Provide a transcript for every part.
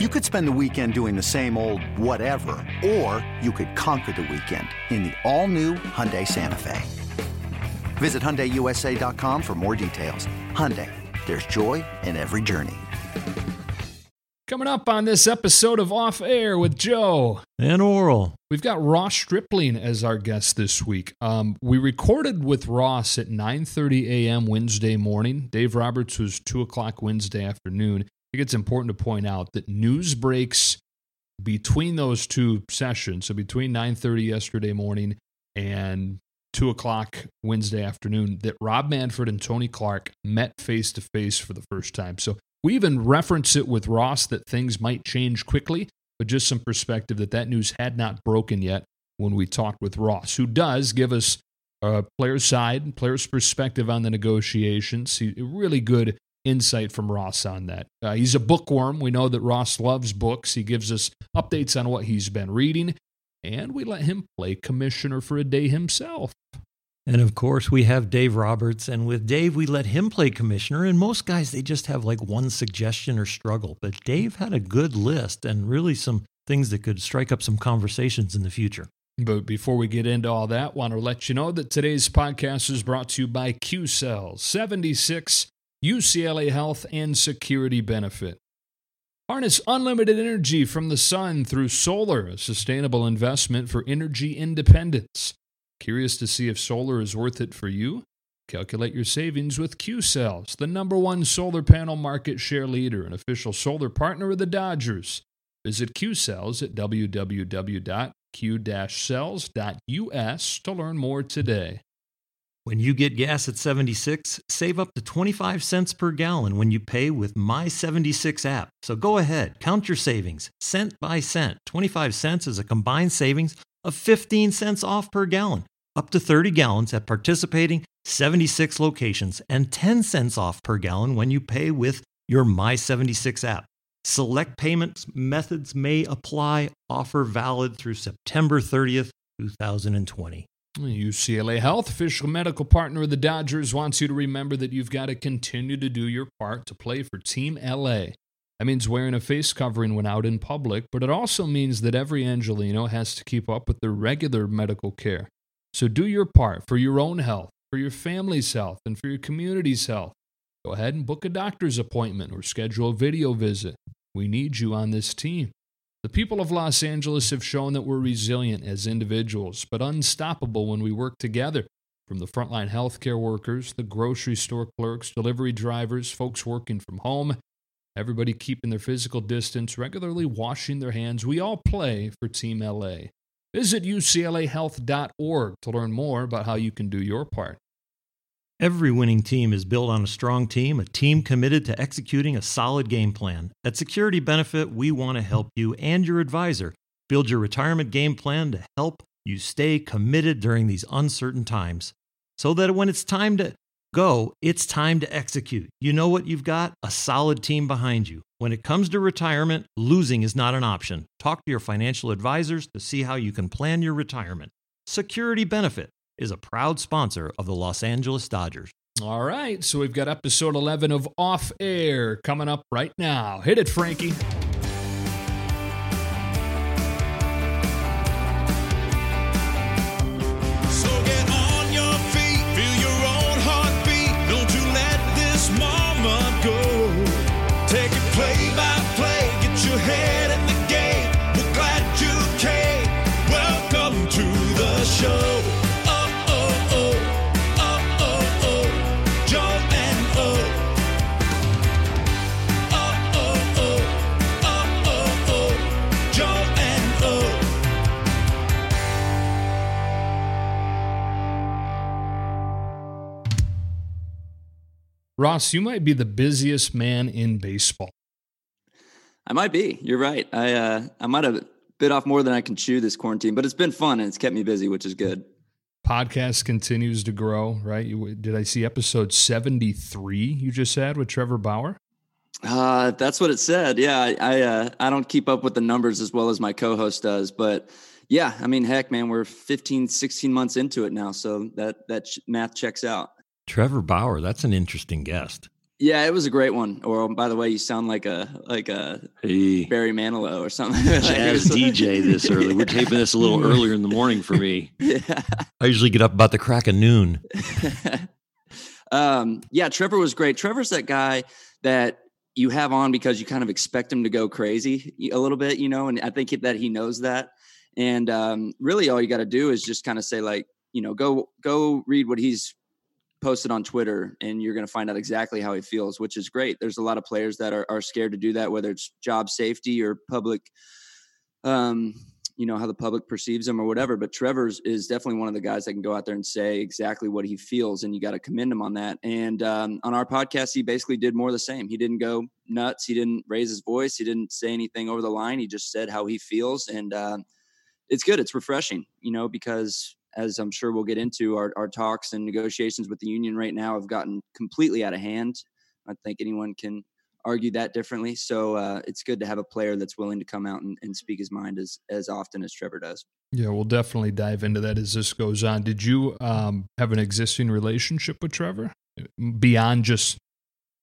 You could spend the weekend doing the same old whatever, or you could conquer the weekend in the all-new Hyundai Santa Fe. Visit HyundaiUSA.com for more details. Hyundai, there's joy in every journey. Coming up on this episode of Off Air with Joe and Orel, we've got Ross Stripling as our guest this week. Um, we recorded with Ross at 9:30 a.m. Wednesday morning. Dave Roberts was two o'clock Wednesday afternoon think it's important to point out that news breaks between those two sessions, so between 9:30 yesterday morning and two o'clock Wednesday afternoon, that Rob Manfred and Tony Clark met face to face for the first time. So we even reference it with Ross that things might change quickly, but just some perspective that that news had not broken yet when we talked with Ross, who does give us a player's side, and player's perspective on the negotiations. He really good insight from Ross on that. Uh, he's a bookworm. We know that Ross loves books. He gives us updates on what he's been reading, and we let him play commissioner for a day himself. And of course, we have Dave Roberts. And with Dave, we let him play commissioner. And most guys, they just have like one suggestion or struggle. But Dave had a good list and really some things that could strike up some conversations in the future. But before we get into all that, want to let you know that today's podcast is brought to you by Q Cells 76 UCLA Health and Security Benefit. Harness unlimited energy from the sun through solar, a sustainable investment for energy independence. Curious to see if solar is worth it for you? Calculate your savings with Q Cells, the number one solar panel market share leader and official solar partner of the Dodgers. Visit Q Cells at www.q-cells.us to learn more today. When you get gas at 76, save up to 25 cents per gallon when you pay with My 76 app. So go ahead, count your savings, cent by cent. 25 cents is a combined savings of 15 cents off per gallon, up to 30 gallons at participating 76 locations, and 10 cents off per gallon when you pay with your My 76 app. Select payment methods may apply. Offer valid through September 30th, 2020. UCLA Health, official medical partner of the Dodgers, wants you to remember that you've got to continue to do your part to play for Team LA. That means wearing a face covering when out in public, but it also means that every Angeleno has to keep up with their regular medical care. So do your part for your own health, for your family's health, and for your community's health. Go ahead and book a doctor's appointment or schedule a video visit. We need you on this team. The people of Los Angeles have shown that we're resilient as individuals, but unstoppable when we work together. From the frontline healthcare workers, the grocery store clerks, delivery drivers, folks working from home, everybody keeping their physical distance, regularly washing their hands, we all play for Team LA. Visit uclahealth.org to learn more about how you can do your part. Every winning team is built on a strong team, a team committed to executing a solid game plan. At Security Benefit, we want to help you and your advisor build your retirement game plan to help you stay committed during these uncertain times so that when it's time to go, it's time to execute. You know what you've got? A solid team behind you. When it comes to retirement, losing is not an option. Talk to your financial advisors to see how you can plan your retirement. Security Benefit is a proud sponsor of the Los Angeles Dodgers. All right, so we've got episode 11 of Off Air coming up right now. Hit it, Frankie. Ross, you might be the busiest man in baseball. I might be. You're right. I uh, I might have bit off more than I can chew this quarantine, but it's been fun and it's kept me busy, which is good. Podcast continues to grow, right? You, did I see episode 73 you just had with Trevor Bauer? Uh, that's what it said. Yeah, I I, uh, I don't keep up with the numbers as well as my co-host does, but yeah, I mean, heck, man, we're 15, 16 months into it now, so that that math checks out. Trevor Bauer, that's an interesting guest. Yeah, it was a great one. Or by the way, you sound like a like a hey. Barry Manilow or something. Jazz DJ this early. We're taping this a little earlier in the morning for me. Yeah. I usually get up about the crack of noon. um, yeah, Trevor was great. Trevor's that guy that you have on because you kind of expect him to go crazy a little bit, you know, and I think that he knows that. And um, really, all you got to do is just kind of say like, you know, go go read what he's posted on Twitter and you're going to find out exactly how he feels, which is great. There's a lot of players that are, are scared to do that, whether it's job safety or public, um, you know, how the public perceives him or whatever. But Trevor's is definitely one of the guys that can go out there and say exactly what he feels. And you got to commend him on that. And um, on our podcast, he basically did more of the same. He didn't go nuts. He didn't raise his voice. He didn't say anything over the line. He just said how he feels. And, uh, it's good. It's refreshing, you know, because as I'm sure we'll get into, our, our talks and negotiations with the union right now have gotten completely out of hand. I think anyone can argue that differently. So uh, it's good to have a player that's willing to come out and, and speak his mind as as often as Trevor does. Yeah, we'll definitely dive into that as this goes on. Did you um, have an existing relationship with Trevor beyond just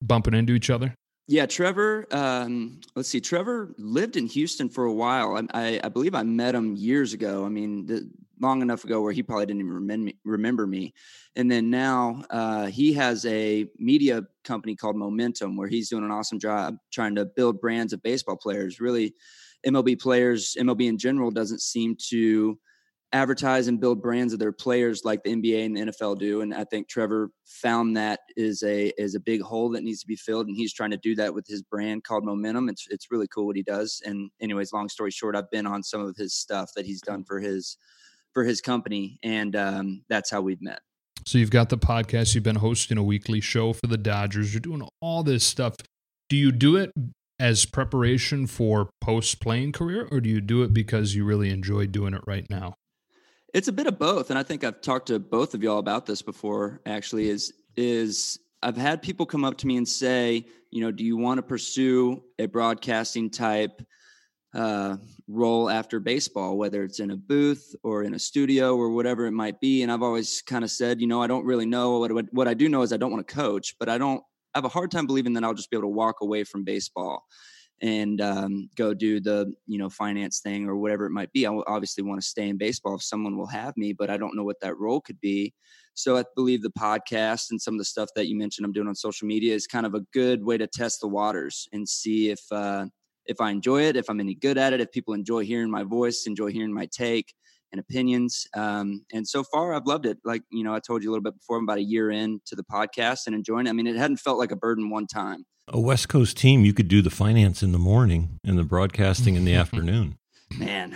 bumping into each other? Yeah, Trevor. Um, let's see. Trevor lived in Houston for a while. I, I, I believe I met him years ago. I mean, the, long enough ago where he probably didn't even remember, remember me. And then now uh, he has a media company called Momentum where he's doing an awesome job trying to build brands of baseball players. Really, MLB players, MLB in general, doesn't seem to advertise and build brands of their players like the NBA and the NFL do. And I think Trevor found that is a is a big hole that needs to be filled, and he's trying to do that with his brand called Momentum. It's it's really cool what he does. And anyways, long story short, I've been on some of his stuff that he's done for his for his company, and um, that's how we've met. So you've got the podcast. You've been hosting a weekly show for the Dodgers. You're doing all this stuff. Do you do it as preparation for post playing career, or do you do it because you really enjoy doing it right now? It's a bit of both, and I think I've talked to both of y'all about this before. Actually, is is I've had people come up to me and say, you know, do you want to pursue a broadcasting type uh, role after baseball, whether it's in a booth or in a studio or whatever it might be? And I've always kind of said, you know, I don't really know. What what I do know is I don't want to coach, but I don't I have a hard time believing that I'll just be able to walk away from baseball and um, go do the you know finance thing or whatever it might be. I obviously want to stay in baseball if someone will have me, but I don't know what that role could be. So I believe the podcast and some of the stuff that you mentioned I'm doing on social media is kind of a good way to test the waters and see if uh, if I enjoy it, if I'm any good at it, if people enjoy hearing my voice, enjoy hearing my take and opinions. Um, and so far, I've loved it. Like you know, I told you a little bit before, I'm about a year in to the podcast and enjoying it. I mean, it hadn't felt like a burden one time a West Coast team, you could do the finance in the morning and the broadcasting in the afternoon. Man,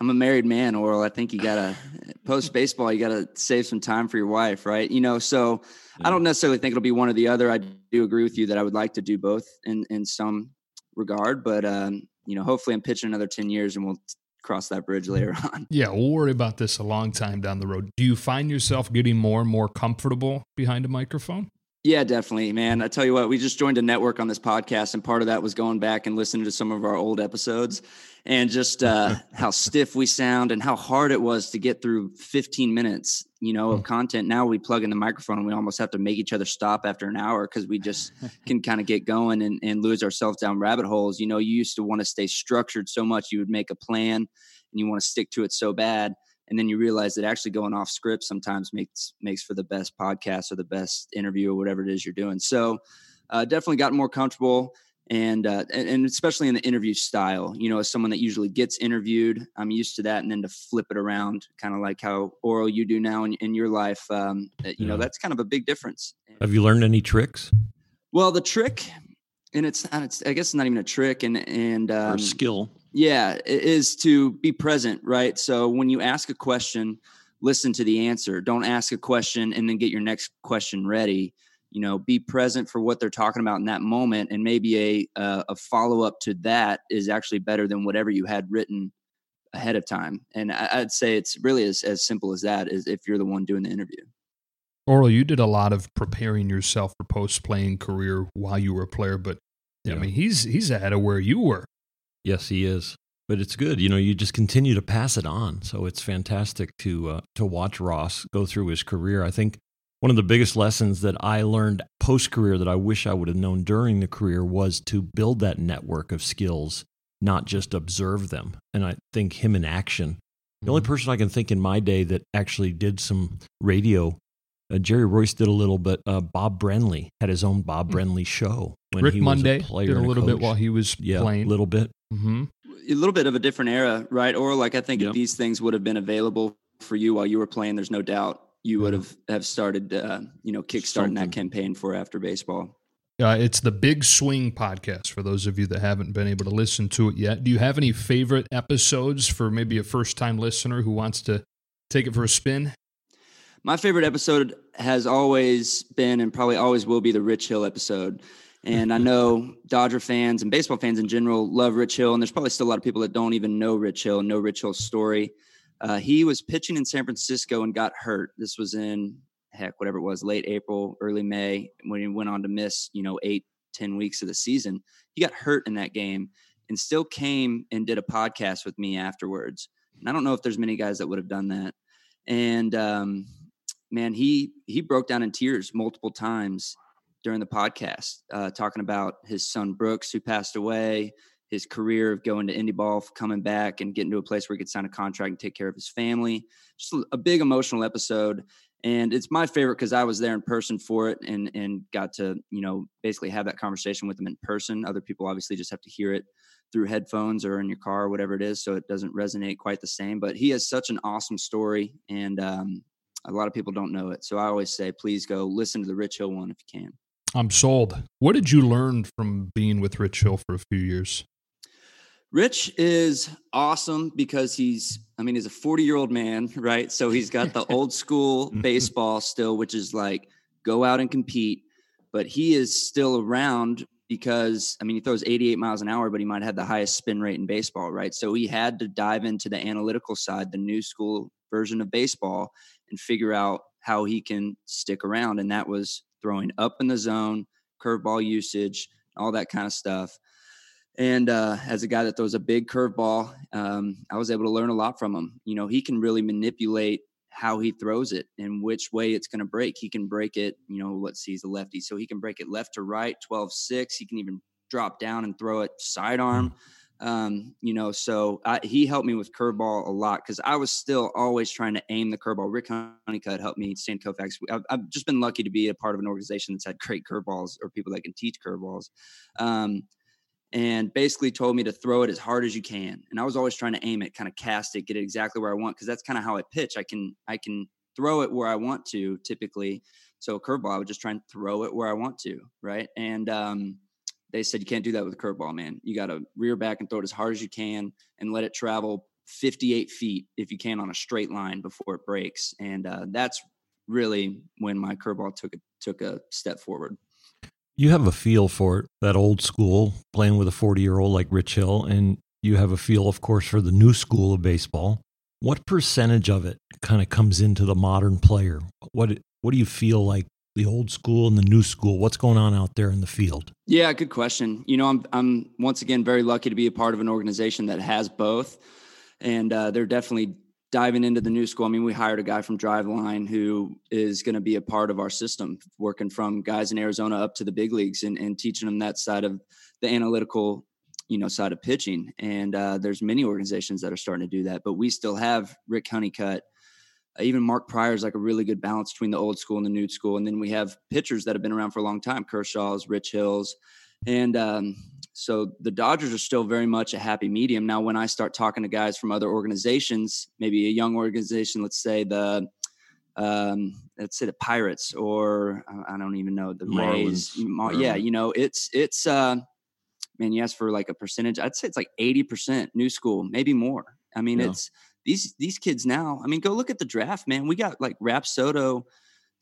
I'm a married man, Orel. I think you gotta post baseball. You gotta save some time for your wife, right? You know, so yeah. I don't necessarily think it'll be one or the other. I do agree with you that I would like to do both in in some regard, but um, you know, hopefully, I'm pitching another ten years, and we'll cross that bridge later on. Yeah, we'll worry about this a long time down the road. Do you find yourself getting more and more comfortable behind a microphone? Yeah, definitely, man. I tell you what, we just joined a network on this podcast, and part of that was going back and listening to some of our old episodes and just uh, how stiff we sound and how hard it was to get through 15 minutes, you know, of hmm. content. Now we plug in the microphone and we almost have to make each other stop after an hour because we just can kind of get going and, and lose ourselves down rabbit holes. You know, you used to want to stay structured so much, you would make a plan and you want to stick to it so bad and then you realize that actually going off script sometimes makes makes for the best podcast or the best interview or whatever it is you're doing. So uh, definitely gotten more comfortable and, uh, and, and especially in the interview style. You know, as someone that usually gets interviewed, I'm used to that, and then to flip it around, kind of like how Orel you do now in, in your life. Um, you yeah. know, that's kind of a big difference. Have you learned any tricks? Well, the trick, and it's, and it's I guess it's not even a trick, and and um, or skill yeah, is to be present, right? So when you ask a question, listen to the answer. Don't ask a question and then get your next question ready. You know, be present for what they're talking about in that moment, and maybe a uh, a follow up to that is actually better than whatever you had written ahead of time. And I'd say it's really as as simple as that. Is if you're the one doing the interview. Orel, you did a lot of preparing yourself for post playing career while you were a player, but yeah. I mean, he's he's ahead of where you were. Yes, he is. But it's good, you know. You just continue to pass it on, so it's fantastic to uh, to watch Ross go through his career. I think one of the biggest lessons that I learned post career that I wish I would have known during the career was to build that network of skills, not just observe them. And I think him in action. The only Mm-hmm. person I can think in my day that actually did some radio, uh, Jerry Reuss did a little, but uh, Bob Brenly had his own Bob Brenly show. Rick he was Monday a player did a and little bit while he was yeah, playing. a little bit. hmm a little bit of a different era, right? Or like I think Yep. if these things would have been available for you while you were playing, there's no doubt you would have have started, uh, you know, kickstarting Something. that campaign for after baseball. Uh, it's the Big Swing podcast for those of you that haven't been able to listen to it yet. Do you have any favorite episodes for maybe a first time listener who wants to take it for a spin? My favorite episode has always been and probably always will be the Rich Hill episode. And I know Dodger fans and baseball fans in general love Rich Hill, and there's probably still a lot of people that don't even know Rich Hill know Rich Hill's story. Uh, he was pitching in San Francisco and got hurt. This was in heck, whatever it was, late April, early May, when he went on to miss, you know, eight, ten weeks of the season. He got hurt in that game and still came and did a podcast with me afterwards. And I don't know if there's many guys that would have done that. And um, man, he he broke down in tears multiple times during the podcast, uh, talking about his son Brooks, who passed away, his career of going to indie ball, coming back and getting to a place where he could sign a contract and take care of his family. Just a- big emotional episode, and it's my favorite because I was there in person for it and and got to you know basically have that conversation with him in person. Other people obviously just have to hear it through headphones or in your car or whatever it is, so it doesn't resonate quite the same. But he has such an awesome story, and um, a lot of people don't know it. So I always say, please go listen to the Rich Hill one if you can. I'm sold. What did you learn from being with Rich Hill for a few years? Rich is awesome because he's, I mean, he's a 40 year old man, right? So he's got the old school mm-hmm. baseball still, which is like go out and compete. But he is still around because, I mean, he throws 88 miles an hour, but he might have the highest spin rate in baseball, right? So he had to dive into the analytical side, the new school version of baseball, and figure out how he can stick around. And that was throwing up in the zone, curveball usage, all that kind of stuff. And uh, as a guy that throws a big curveball, um, I was able to learn a lot from him. You know, he can really manipulate how he throws it and which way it's going to break. He can break it, you know, let's see, he's a lefty. So he can break it left to right, 12 6. He can even drop down and throw it sidearm. Um, you know, so I, he helped me with curveball a lot because I was still always trying to aim the curveball. Rick Honeycutt helped me, Sandy Koufax. I've, I've just been lucky to be a part of an organization that's had great curveballs or people that can teach curveballs. Um, and basically told me to throw it as hard as you can. And I was always trying to aim it, kind of cast it, get it exactly where I want, because that's kind of how I pitch. I can I can throw it where I want to typically. So curveball, I would just try and throw it where I want to, right? And um, they said you can't do that with a curveball, man. You got to rear back and throw it as hard as you can, and let it travel 58 feet if you can on a straight line before it breaks. And uh, that's really when my curveball took a took a step forward. You have a feel for it, that old school, playing with a 40 year old like Rich Hill, and you have a feel, of course, for the new school of baseball. What percentage of it kind of comes into the modern player? What what do you feel like the old school and the new school? What's going on out there in the field? Yeah, good question. You know, I'm I'm once again very lucky to be a part of an organization that has both, and uh, they're definitely diving into the new school. I mean, we hired a guy from Driveline who is going to be a part of our system, working from guys in Arizona up to the big leagues and, and teaching them that side of the analytical, you know, side of pitching. And uh, there's many organizations that are starting to do that, but we still have Rick Honeycutt. Even Mark Prior is like a really good balance between the old school and the new school. And then we have pitchers that have been around for a long time, Kershaw's, Rich Hills. And um, so the Dodgers are still very much a happy medium. Now, when I start talking to guys from other organizations, maybe a young organization, let's say the um, let's say the Pirates or uh, I don't even know the Rays. Mar- yeah, you know, it's it's uh, man, you ask for like a percentage. I'd say it's like eighty percent new school, maybe more. I mean, Yeah. it's these these kids now. I mean, go look at the draft, man. We got like Rapsodo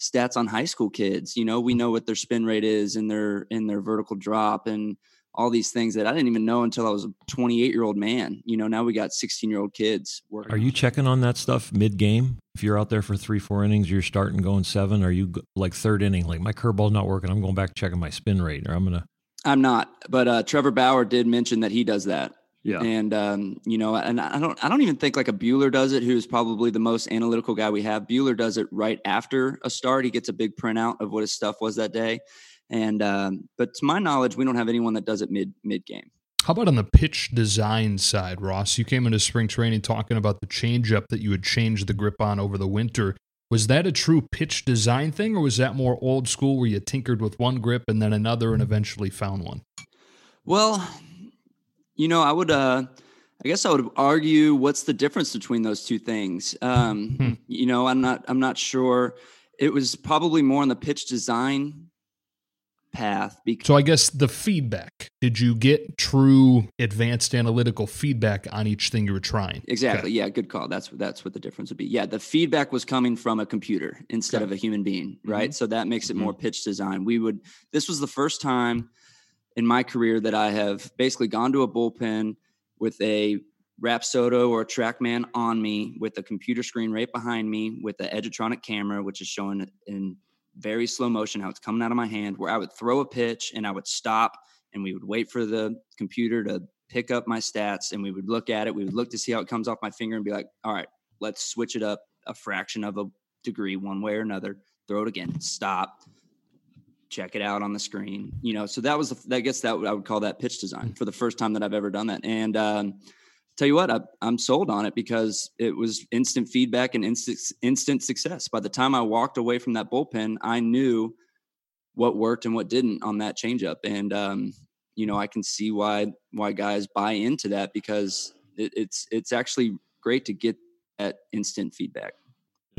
stats on high school kids. You know, we know what their spin rate is and their in their vertical drop and all these things that I didn't even know until I was a 28 year old man. You know, now we got 16 year old kids working. Are you checking on that stuff mid game? If you're out there for three, four innings, you're starting going seven. Are you like third inning, like my curveball's not working? I'm going back checking my spin rate, or I'm gonna. I'm not, but uh, Trevor Bauer did mention that he does that. Yeah. And um, you know, and I don't I don't even think like a Buehler does it, who's probably the most analytical guy we have. Buehler does it right after a start. He gets a big printout of what his stuff was that day. And um, but to my knowledge, we don't have anyone that does it mid mid game. How about on the pitch design side, Ross? You came into spring training talking about the changeup that you had changed the grip on over the winter. Was that a true pitch design thing, or was that more old school where you tinkered with one grip and then another and eventually found one? Well, you know, I would, uh, I guess I would argue what's the difference between those two things. Um, Hmm. You know, I'm not, I'm not sure. It was probably more on the pitch design path because So I guess the feedback. Did you get true advanced analytical feedback on each thing you were trying? exactly, yeah, good call. That's that's what the difference would be. Yeah, the feedback was coming from a computer instead Okay. of a human being, right? So that makes it more pitch design. We would. This was the first time in my career that I have basically gone to a bullpen with a Rapsodo or a TrackMan on me with a computer screen right behind me with the Edgertronic camera, which is showing in very slow motion how it's coming out of my hand, where I would throw a pitch and I would stop and we would wait for the computer to pick up my stats and we would look at it. We would look to see how it comes off my finger and be like, all right, let's switch it up a fraction of a degree one way or another, throw it again, stop, check it out on the screen. You know, so that was, the, I guess that I would call that pitch design for the first time that I've ever done that. And um, tell you what, I, I'm sold on it because it was instant feedback and instant instant success. By the time I walked away from that bullpen, I knew what worked and what didn't on that changeup. And um, you know, I can see why why guys buy into that because it, it's it's actually great to get that instant feedback.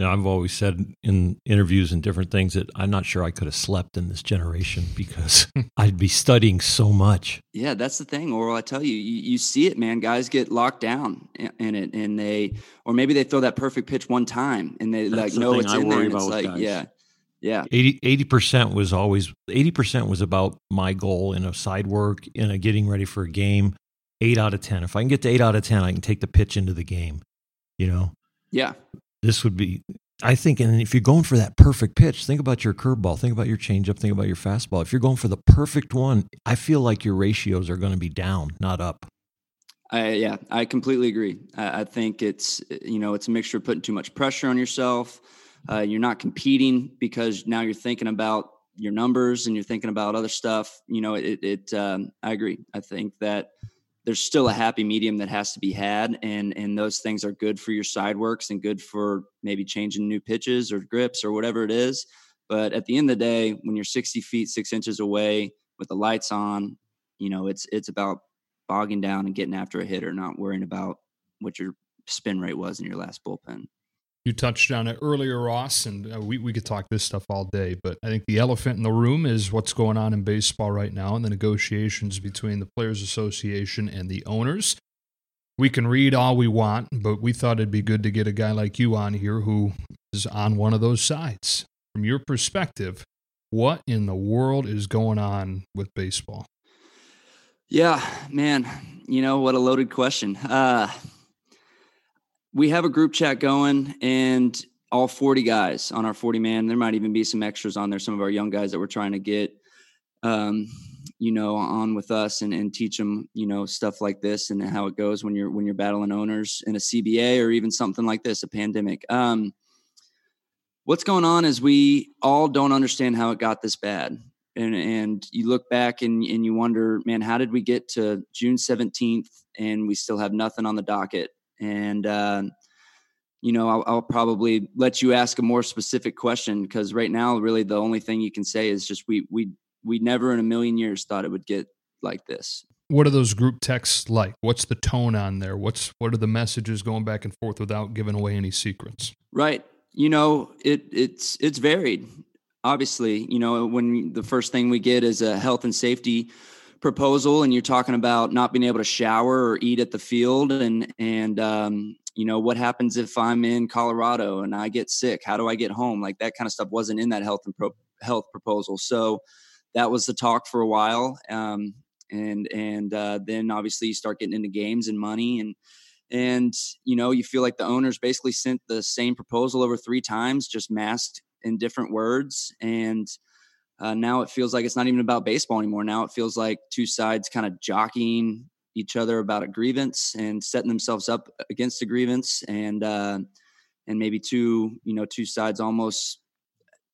You know, I've always said in interviews and different things that I'm not sure I could have slept in this generation because I'd be studying so much. Yeah, that's the thing, Or I tell you, you, you see it, man. Guys get locked down in- in it, and they, or maybe they throw that perfect pitch one time, and they That's like the know thing it's I in there. worry And it's about with like, guys. yeah, yeah, 80 percent was always eighty percent was about my goal in a side work in a getting ready for a game. Eight out of ten. If I can get to eight out of ten, I can take the pitch into the game. You know, yeah, this would be. I think, and if you're going for that perfect pitch, think about your curveball, think about your changeup, think about your fastball. If you're going for the perfect one, I feel like your ratios are going to be down, not up. I, yeah, I completely agree. I, I think it's you know it's a mixture of putting too much pressure on yourself. Uh, you're not competing because now you're thinking about your numbers and you're thinking about other stuff. You know, it. it um, I agree. I think that there's still a happy medium that has to be had, and and those things are good for your side works and good for maybe changing new pitches or grips or whatever it is. But at the end of the day, when you're 60 feet six inches away with the lights on, you know it's it's about bogging down and getting after a hitter, not worrying about what your spin rate was in your last bullpen. You touched on it earlier, Ross, and uh, we, we could talk this stuff all day, but I think the elephant in the room is what's going on in baseball right now and the negotiations between the Players Association and the owners. We can read all we want, but we thought it'd be good to get a guy like you on here who is on one of those sides. From your perspective, what in the world is going on with baseball? Yeah, man. You know what a loaded question. Uh, we have a group chat going, and all 40 guys on our 40 man. There might even be some extras on there. Some of our young guys that we're trying to get, um, you know, on with us and, and teach them, you know, stuff like this and how it goes when you're when you're battling owners in a CBA or even something like this, a pandemic. Um, what's going on is we all don't understand how it got this bad and and you look back and and you wonder, man, how did we get to June seventeenth and we still have nothing on the docket? And uh, you know, I'll, I'll probably let you ask a more specific question because right now, really, the only thing you can say is just we we we never in a million years thought it would get like this. What are those group texts like? What's the tone on there? What's what are the messages going back and forth without giving away any secrets? Right. You know, it it's it's varied. Obviously, you know, when the first thing we get is a health and safety proposal and you're talking about not being able to shower or eat at the field and and um, you know what happens if i'm in colorado and i get sick? How do i get home? Like that kind of stuff wasn't in that health and pro- health proposal. So that was the talk for a while um, and and uh, then obviously you start getting into games and money and and you know you feel like the owners basically sent the same proposal over three times just masked in different words. And uh, now it feels like it's not even about baseball anymore. Now it feels like two sides kind of jockeying each other about a grievance and setting themselves up against a grievance and uh, and maybe two you know two sides almost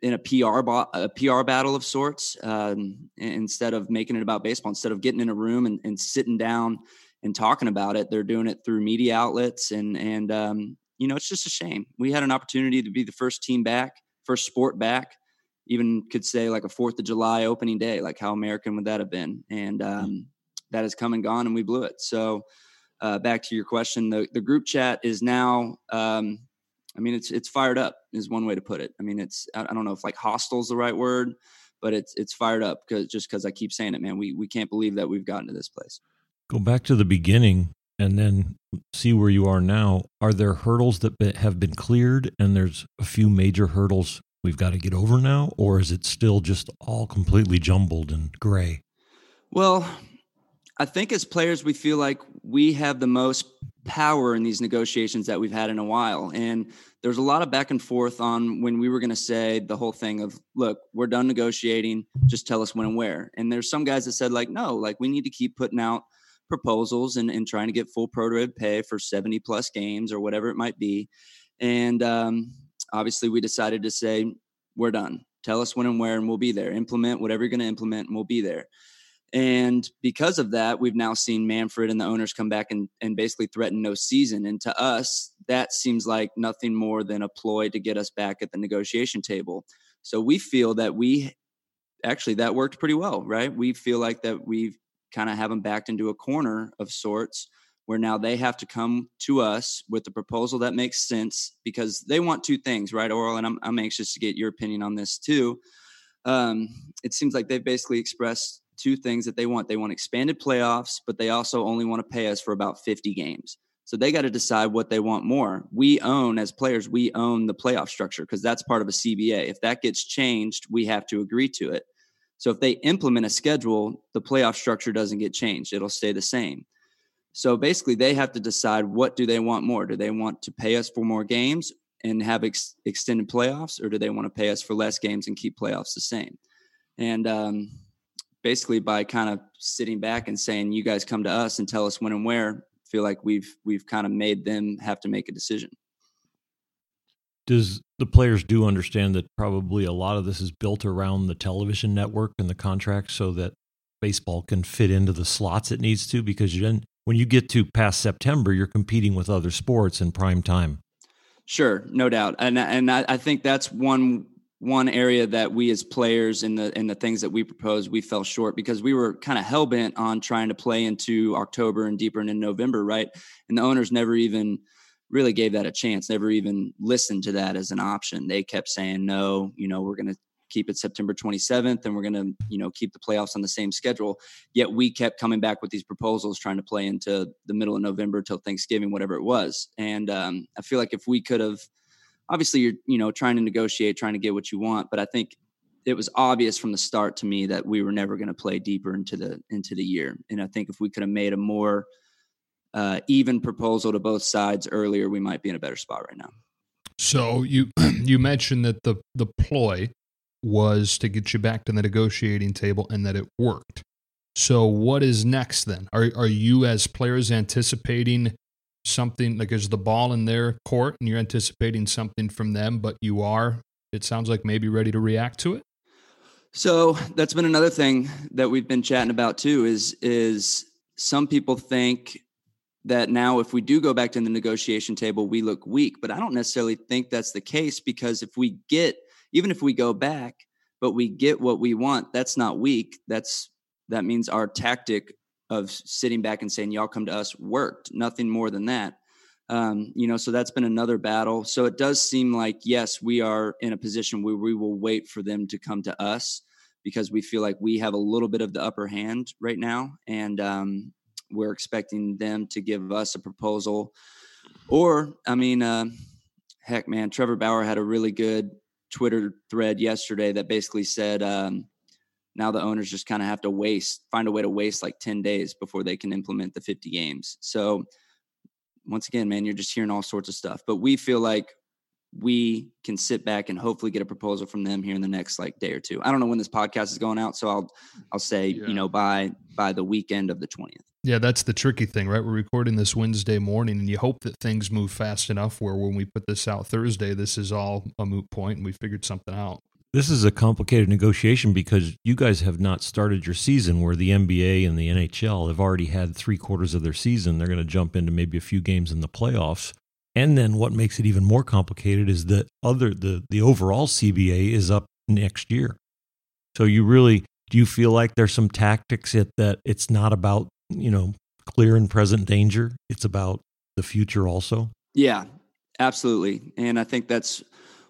in a PR a PR battle of sorts um, instead of making it about baseball instead of getting in a room and, and, sitting down and talking about it they're doing it through media outlets and and um, you know it's just a shame we had an opportunity to be the first team back first sport back even could say like a fourth of july opening day like how american would that have been and mm. um, that has come and gone and we blew it so uh, back to your question the, the group chat is now um, I mean, it's it's fired up is one way to put it. I mean, it's I don't know if like hostile is the right word, but it's it's fired up because just because I keep saying it, man. We we can't believe that we've gotten to this place. Go back to the beginning and then see where you are now. Are there hurdles that have been cleared, and there's a few major hurdles we've got to get over now, or is it still just all completely jumbled and gray? Well, I think as players, we feel like we have the most power in these negotiations that we've had in a while. And there's a lot of back and forth on when we were going to say the whole thing of, look, we're done negotiating. Just tell us when and where. And there's some guys that said, like, no, like we need to keep putting out proposals and, and trying to get full pro pay for 70 plus games or whatever it might be. And um, obviously, we decided to say, we're done. Tell us when and where, and we'll be there. Implement whatever you're going to implement, and we'll be there. And because of that, we've now seen Manfred and the owners come back and, and basically threaten no season. And to us, that seems like nothing more than a ploy to get us back at the negotiation table. So we feel that we actually that worked pretty well, right? We feel like that we've kind of have them backed into a corner of sorts where now they have to come to us with a proposal that makes sense because they want two things, right, Orel? And I'm, I'm anxious to get your opinion on this too. Um, it seems like they've basically expressed two things that they want. They want expanded playoffs, but they also only want to pay us for about 50 games. So they got to decide what they want more. We own, as players, we own the playoff structure because that's part of a CBA. If that gets changed, we have to agree to it. So if they implement a schedule, the playoff structure doesn't get changed, it'll stay the same. So basically, they have to decide what do they want more? Do they want to pay us for more games and have ex- extended playoffs, or do they want to pay us for less games and keep playoffs the same? And um, basically by kind of sitting back and saying, "You guys come to us and tell us when and where." Feel like we've we've kind of made them have to make a decision. Does the players do understand that probably a lot of this is built around the television network and the contract, so that baseball can fit into the slots it needs to? Because then when you get to past September, you're competing with other sports in prime time. Sure, no doubt, and and I, I think that's one one area that we as players in the in the things that we proposed we fell short because we were kind of hell bent on trying to play into October and deeper into November, right? And the owners never even really gave that a chance, never even listened to that as an option. They kept saying, no, you know, we're going to keep it September 27th and we're going to, you know, keep the playoffs on the same schedule. Yet we kept coming back with these proposals trying to play into the middle of November till Thanksgiving, whatever it was. And um, I feel like if we could have obviously you're you know trying to negotiate trying to get what you want but i think it was obvious from the start to me that we were never going to play deeper into the into the year and i think if we could have made a more uh, even proposal to both sides earlier we might be in a better spot right now so you you mentioned that the the ploy was to get you back to the negotiating table and that it worked so what is next then are are you as players anticipating something like is the ball in their court and you're anticipating something from them, but you are, it sounds like maybe ready to react to it? So that's been another thing that we've been chatting about too is is some people think that now if we do go back to the negotiation table we look weak but i don't necessarily think that's the case because if we get even if we go back but we get what we want that's not weak. That's that means our tactic of sitting back and saying y'all come to us worked. Nothing more than that. Um, you know so that's been another battle. So it does seem like yes we are in a position where we will wait for them to come to us because we feel like we have a little bit of the upper hand right now and um, we're expecting them to give us a proposal. Or i mean uh, heck man trevor bauer had a really good twitter thread yesterday that basically said um, now the owners just kind of have to waste find a way to waste like 10 days before they can implement the 50 games. So once again man you're just hearing all sorts of stuff. But we feel like we can sit back and hopefully get a proposal from them here in the next like day or two. I don't know when this podcast is going out so i'll i'll say yeah. you know by by the weekend of the 20th Yeah, that's the tricky thing, right? We're recording this Wednesday morning, and you hope that things move fast enough where when we put this out Thursday, this is all a moot point and we figured something out. This is a complicated negotiation because you guys have not started your season where the NBA and the NHL have already had three quarters of their season. They're going to jump into maybe a few games in the playoffs. And then what makes it even more complicated is that other the the overall CBA is up next year. So you really do you feel like there's some tactics that, that it's not about, you know, clear and present danger. It's about the future also? Yeah, absolutely. And I think that's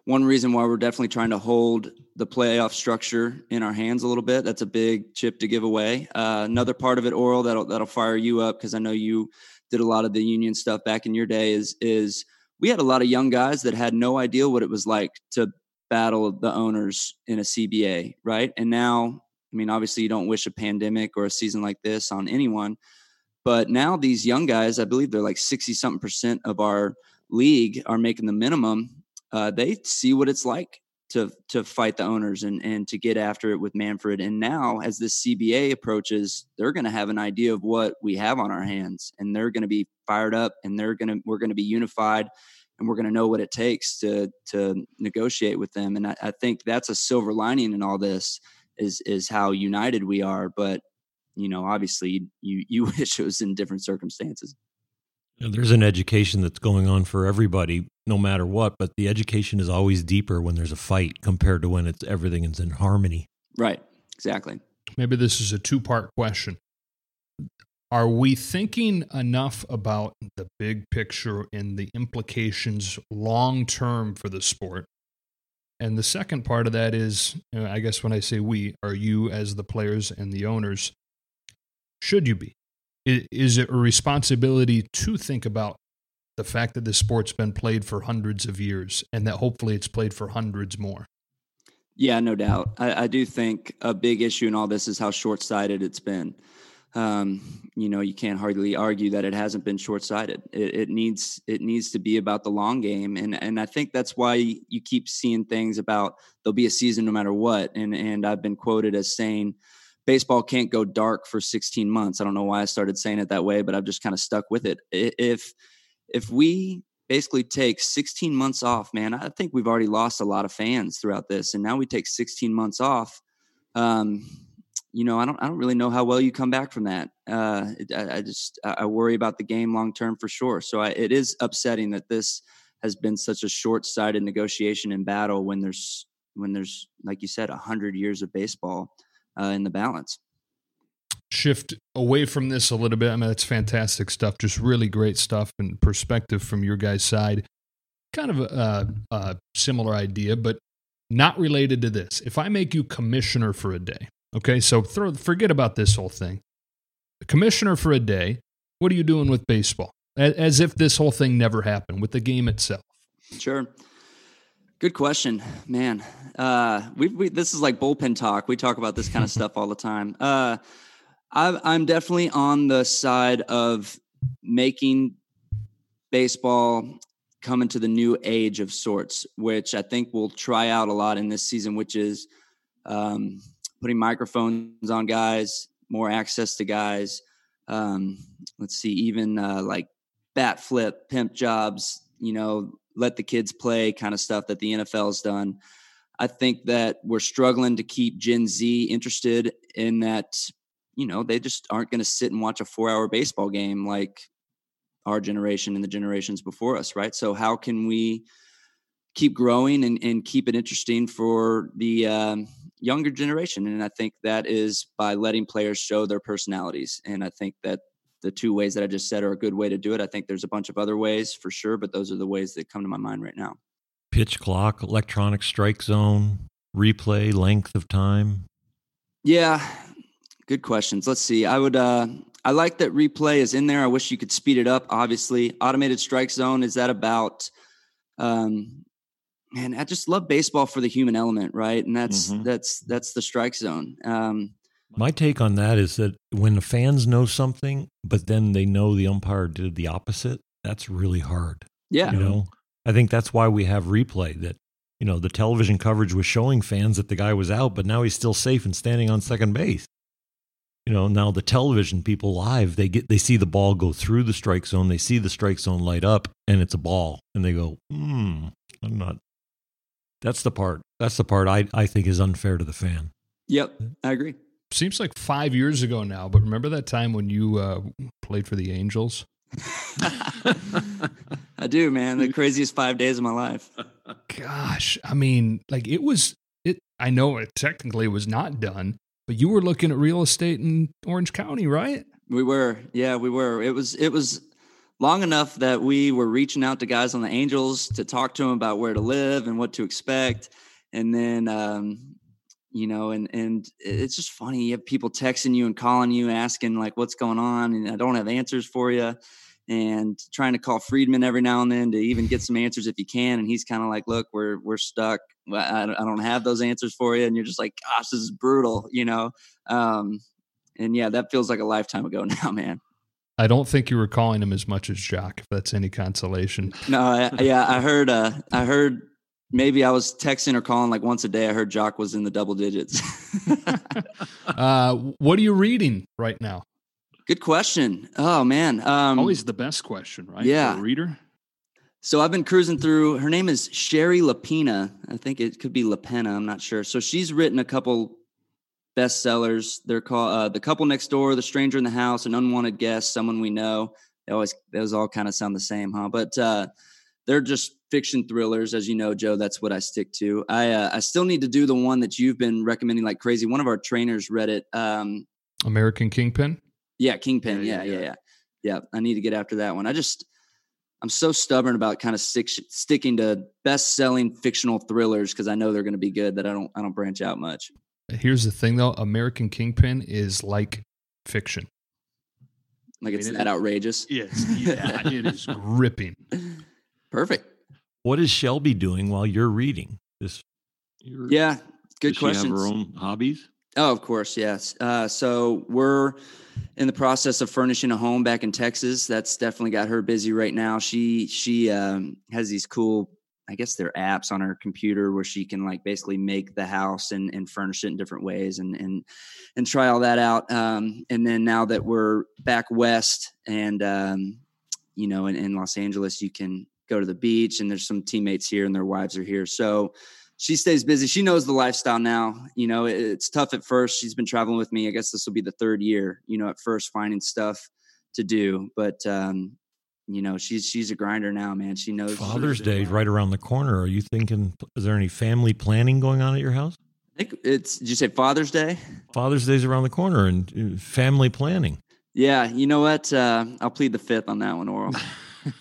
one reason why we're definitely trying to hold the playoff structure in our hands a little bit. That's a big chip to give away. Uh, another part of it, Orel, that'll that'll fire you up because I know you did a lot of the union stuff back in your day. Is is we had a lot of young guys that had no idea what it was like to battle the owners in a CBA, right? And now I mean, obviously, you don't wish a pandemic or a season like this on anyone. But now these young guys, I believe they're like 60 something percent of our league are making the minimum. Uh, they see what it's like to to fight the owners and and to get after it with Manfred. And now, as this CBA approaches, they're going to have an idea of what we have on our hands, and they're going to be fired up, and they're going to we're going to be unified, and we're going to know what it takes to to negotiate with them. And I, I think that's a silver lining in all this is is how united we are. But you know, obviously, you you wish it was in different circumstances. There's an education that's going on for everybody, no matter what. But the education is always deeper when there's a fight compared to when it's everything is in harmony. Right. Exactly. Maybe this is a two part question. Are we thinking enough about the big picture and the implications long term for the sport and the second part of that is, you know, I guess when I say we, are you as the players and the owners, should you be? Is it a responsibility to think about the fact that this sport's been played for hundreds of years and that hopefully it's played for hundreds more? Yeah, no doubt. I, I do think a big issue in all this is how short sighted it's been um, you know, you can't hardly argue that it hasn't been short-sighted. It, it, needs it needs to be about the long game, and and I think that's why you keep seeing things about there'll be a season no matter what. And and I've been quoted as saying, baseball can't go dark for 16 months. I don't know why I started saying it that way, but I've just kind of stuck with it. If if we basically take 16 months off, man, I think we've already lost a lot of fans throughout this, and now we take 16 months off. Um, you know, I don't, I don't really know how well you come back from that. Uh, I, I, just, I worry about the game long term for sure. So I, it is upsetting that this has been such a short-sighted negotiation and battle when there's, when there's, like you said, a hundred years of baseball uh, in the balance. Shift away from this a little bit. I mean, it's fantastic stuff. Just really great stuff and perspective from your guys' side. Kind of a, a similar idea, but not related to this. If I make you commissioner for a day, Okay, so throw, forget about this whole thing. The commissioner for a day, what are you doing with baseball? As if this whole thing never happened with the game itself. Sure. Good question, man. Uh, we, we this is like bullpen talk. We talk about this kind of stuff all the time. Uh, I, I'm definitely on the side of making baseball come into the new age of sorts, which I think we'll try out a lot in this season, which is um, putting microphones on guys, more access to guys. Um, let's see, even uh, like bat flip, pimp jobs, you know, let the kids play kind of stuff that the NFL's done. I think that we're struggling to keep Gen Z interested in that, you know, they just aren't going to sit and watch a four hour baseball game like our generation and the generations before us, right? So, how can we keep growing and, and keep it interesting for the, um, younger generation. And I think that is by letting players show their personalities. And I think that the two ways that I just said are a good way to do it. I think there's a bunch of other ways for sure, but those are the ways that come to my mind right now. Pitch clock, electronic strike zone, replay, length of time. Yeah, good questions. Let's see. I would uh I like that replay is in there. I wish you could speed it up. Obviously, automated strike zone is that about um man, I just love baseball for the human element, right? And that's mm-hmm. that's that's the strike zone. Um, My take on that is that when the fans know something, but then they know the umpire did the opposite, that's really hard. Yeah, you know, I think that's why we have replay. That you know, the television coverage was showing fans that the guy was out, but now he's still safe and standing on second base. you know now the television people live they get they see the ball go through the strike zone they see the strike zone light up and it's a ball and they go hmm i'm not that's the part that's the part i i think is unfair to the fan Yep, I agree. Seems like five years ago now, but remember that time when you uh, played for the Angels? I do, man. The craziest five days of my life. Gosh, I mean, like it was. It. I know it technically was not done, but you were looking at real estate in Orange County, right? We were, yeah, we were. It was, it was long enough that we were reaching out to guys on the Angels to talk to them about where to live and what to expect, and then, um, you know, and and it's just funny. You have people texting you and calling you, asking like, "What's going on?" And I don't have answers for you. And trying to call Friedman every now and then to even get some answers if you can. And he's kind of like, "Look, we're we're stuck. I don't, have those answers for you." And you're just like, "Gosh, this is brutal," you know. Um, and yeah, that feels like a lifetime ago now, man. I don't think you were calling him as much as Jock, if that's any consolation. No, I, yeah, I heard. Uh, I heard maybe I was texting or calling like once a day. I heard Jock was in the double digits. uh, what are you reading right now? Good question. Oh man, um, always the best question, right? Yeah, For a reader. So I've been cruising through. Her name is Shari Lapena. I think it could be Lapena. I'm not sure. So she's written a couple bestsellers. They're called uh, "The Couple Next Door," "The Stranger in the House," "An Unwanted Guest," "Someone We Know." They always those all kind of sound the same, huh? But uh, they're just fiction thrillers, as you know, Joe. That's what I stick to. I uh, I still need to do the one that you've been recommending like crazy. One of our trainers read it. Um, American Kingpin. Yeah, Kingpin. Yeah, yeah, yeah, yeah. Yeah, I need to get after that one. I just I'm so stubborn about kind of stick, sticking to best-selling fictional thrillers because I know they're going to be good that I don't I don't branch out much. Here's the thing though, American Kingpin is like fiction. Like it's that outrageous. Yes, yeah, it is gripping. Perfect. What is Shelby doing while you're reading this? You're, Yeah, good does question. Her own hobbies. Oh, of course, yes. Uh, so we're in the process of furnishing a home back in Texas. That's definitely got her busy right now. She she um, has these cool, I guess they're apps on her computer where she can like basically make the house and, and furnish it in different ways and and and try all that out. Um, and then now that we're back west and um, you know in, in Los Angeles, you can go to the beach and there's some teammates here and their wives are here. So she stays busy. She knows the lifestyle now. You know, it, it's tough at first. She's been traveling with me. I guess this will be the third year. You know, at first finding stuff to do, but um, you know, she's she's a grinder now, man. She knows Father's Day is right around the corner. Are you thinking? Is there any family planning going on at your house? I think it's. Did you say Father's Day? Father's Day's around the corner, and uh, family planning. Yeah, you know what? Uh, I'll plead the fifth on that one, Orel.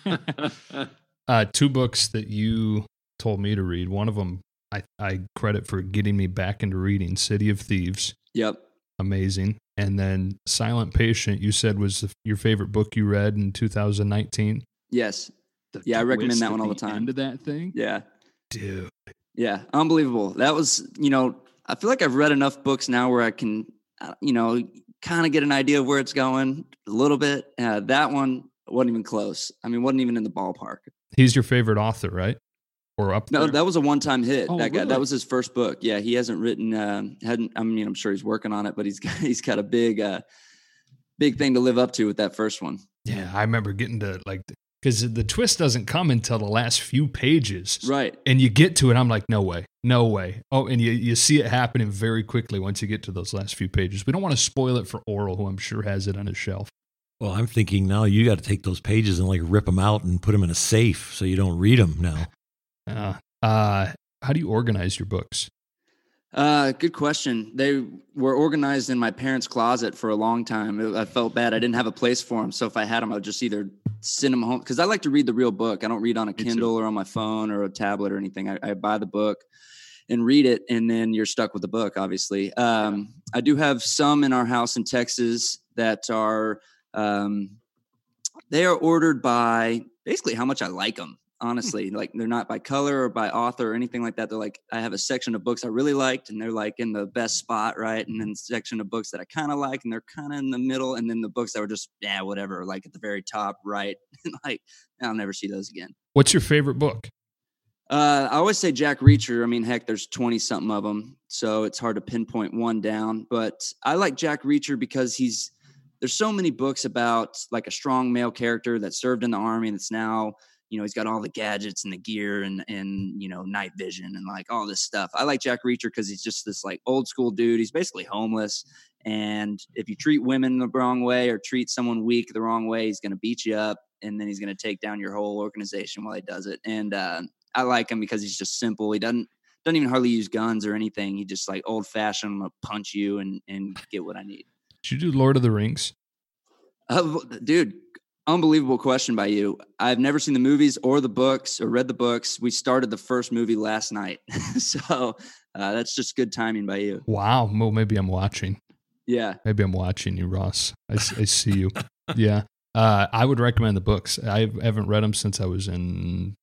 Uh, two books that you told me to read. One of them I, I credit for getting me back into reading City of Thieves. yep. Amazing. And then Silent Patient, you said was the, your favorite book you read in 2019. Yes. The Yeah, I recommend that one all the time. End of that thing. Yeah. Dude. Yeah. Unbelievable. That was. You know, I feel like I've read enough books now where I can, uh, you know, kind of get an idea of where it's going a little bit. Uh, that one wasn't even close. I mean, wasn't even in the ballpark. He's your favorite author, right? Or up No, there? that was a one-time hit. Oh, that guy, really? that was his first book. Yeah, he hasn't written. Um, hadn't. I mean, I'm sure he's working on it, but he's got he's got a big, uh, big thing to live up to with that first one. yeah, I remember getting to like, because the twist doesn't come until the last few pages. Right. And you get to it, I'm like, no way, no way. Oh, and you, you see it happening very quickly once you get to those last few pages. We don't want to spoil it for Orel, who I'm sure has it on his shelf. Well, I'm thinking now you got to take those pages and like rip them out and put them in a safe so you don't read them now. Uh, uh, how do you organize your books? Uh, good question. They were organized in my parents' closet for a long time. I felt bad. I didn't have a place for them. So if I had them, I would just either send them home because I like to read the real book. I don't read on a. Kindle or on my phone or a tablet or anything. I, I buy the book and read it, and then you're stuck with the book. Obviously, um, I do have some in our house in Texas that are um, they are ordered by basically how much I like them. Honestly, like they're not by color or by author or anything like that. They're like I have a section of books I really liked, and they're like in the best spot, right? And then section of books that I kind of like, and they're kind of in the middle, and then the books that were just yeah, whatever, like at the very top right. like I'll never see those again. What's your favorite book? Uh, I always say Jack Reacher. I mean, heck, there's 20 something of them. So it's hard to pinpoint one down. But I like Jack Reacher because he's, there's so many books about like a strong male character that served in the army and it's now, you know, he's got all the gadgets and the gear and, and, you know, night vision and like all this stuff. I like Jack Reacher because he's just this like old school dude. He's basically homeless. And if you treat women the wrong way or treat someone weak the wrong way, he's going to beat you up and then he's going to take down your whole organization while he does it. And uh, I like him because he's just simple. He doesn't doesn't even hardly use guns or anything. He just like old fashioned. I'm gonna punch you and and get what I need. Did you do Lord of the Rings? Uh, dude, unbelievable question by you. I've never seen the movies or the books or read the books. We started the first movie last night, so uh, that's just good timing by you. Wow. Well, maybe I'm watching. Yeah. Maybe I'm watching you, Ross. I, I see you. yeah. Uh, I would recommend the books. I haven't read them since I was in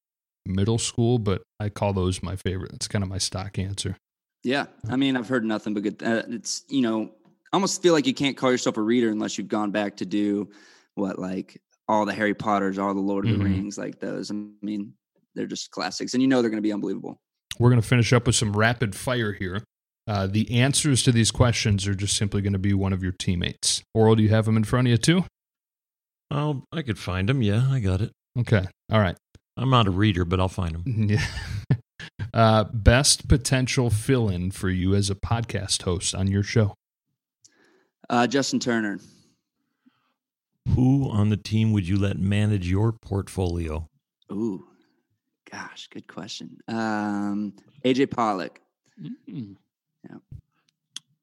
middle school, but I call those my favorite. That's kind of my stock answer. Yeah. I mean, I've heard nothing but good. Uh, it's, you know, I almost feel like you can't call yourself a reader unless you've gone back to do what, like all the Harry Potters, all the Lord of the Mhm. Rings, like those. I mean, they're just classics and you know they're going to be unbelievable. We're going to finish up with some rapid fire here. Uh, the answers to these questions are just simply going to be one of your teammates. Orel, do you have them in front of you too? Oh, I could find them. Yeah, I got it. Okay. All right. I'm not a reader, but I'll find them. Yeah. Uh, best potential fill in for you as a podcast host on your show. Uh, Justin Turner. Who on the team would you let manage your portfolio? Ooh, gosh, good question. Um, AJ Pollock. Mm.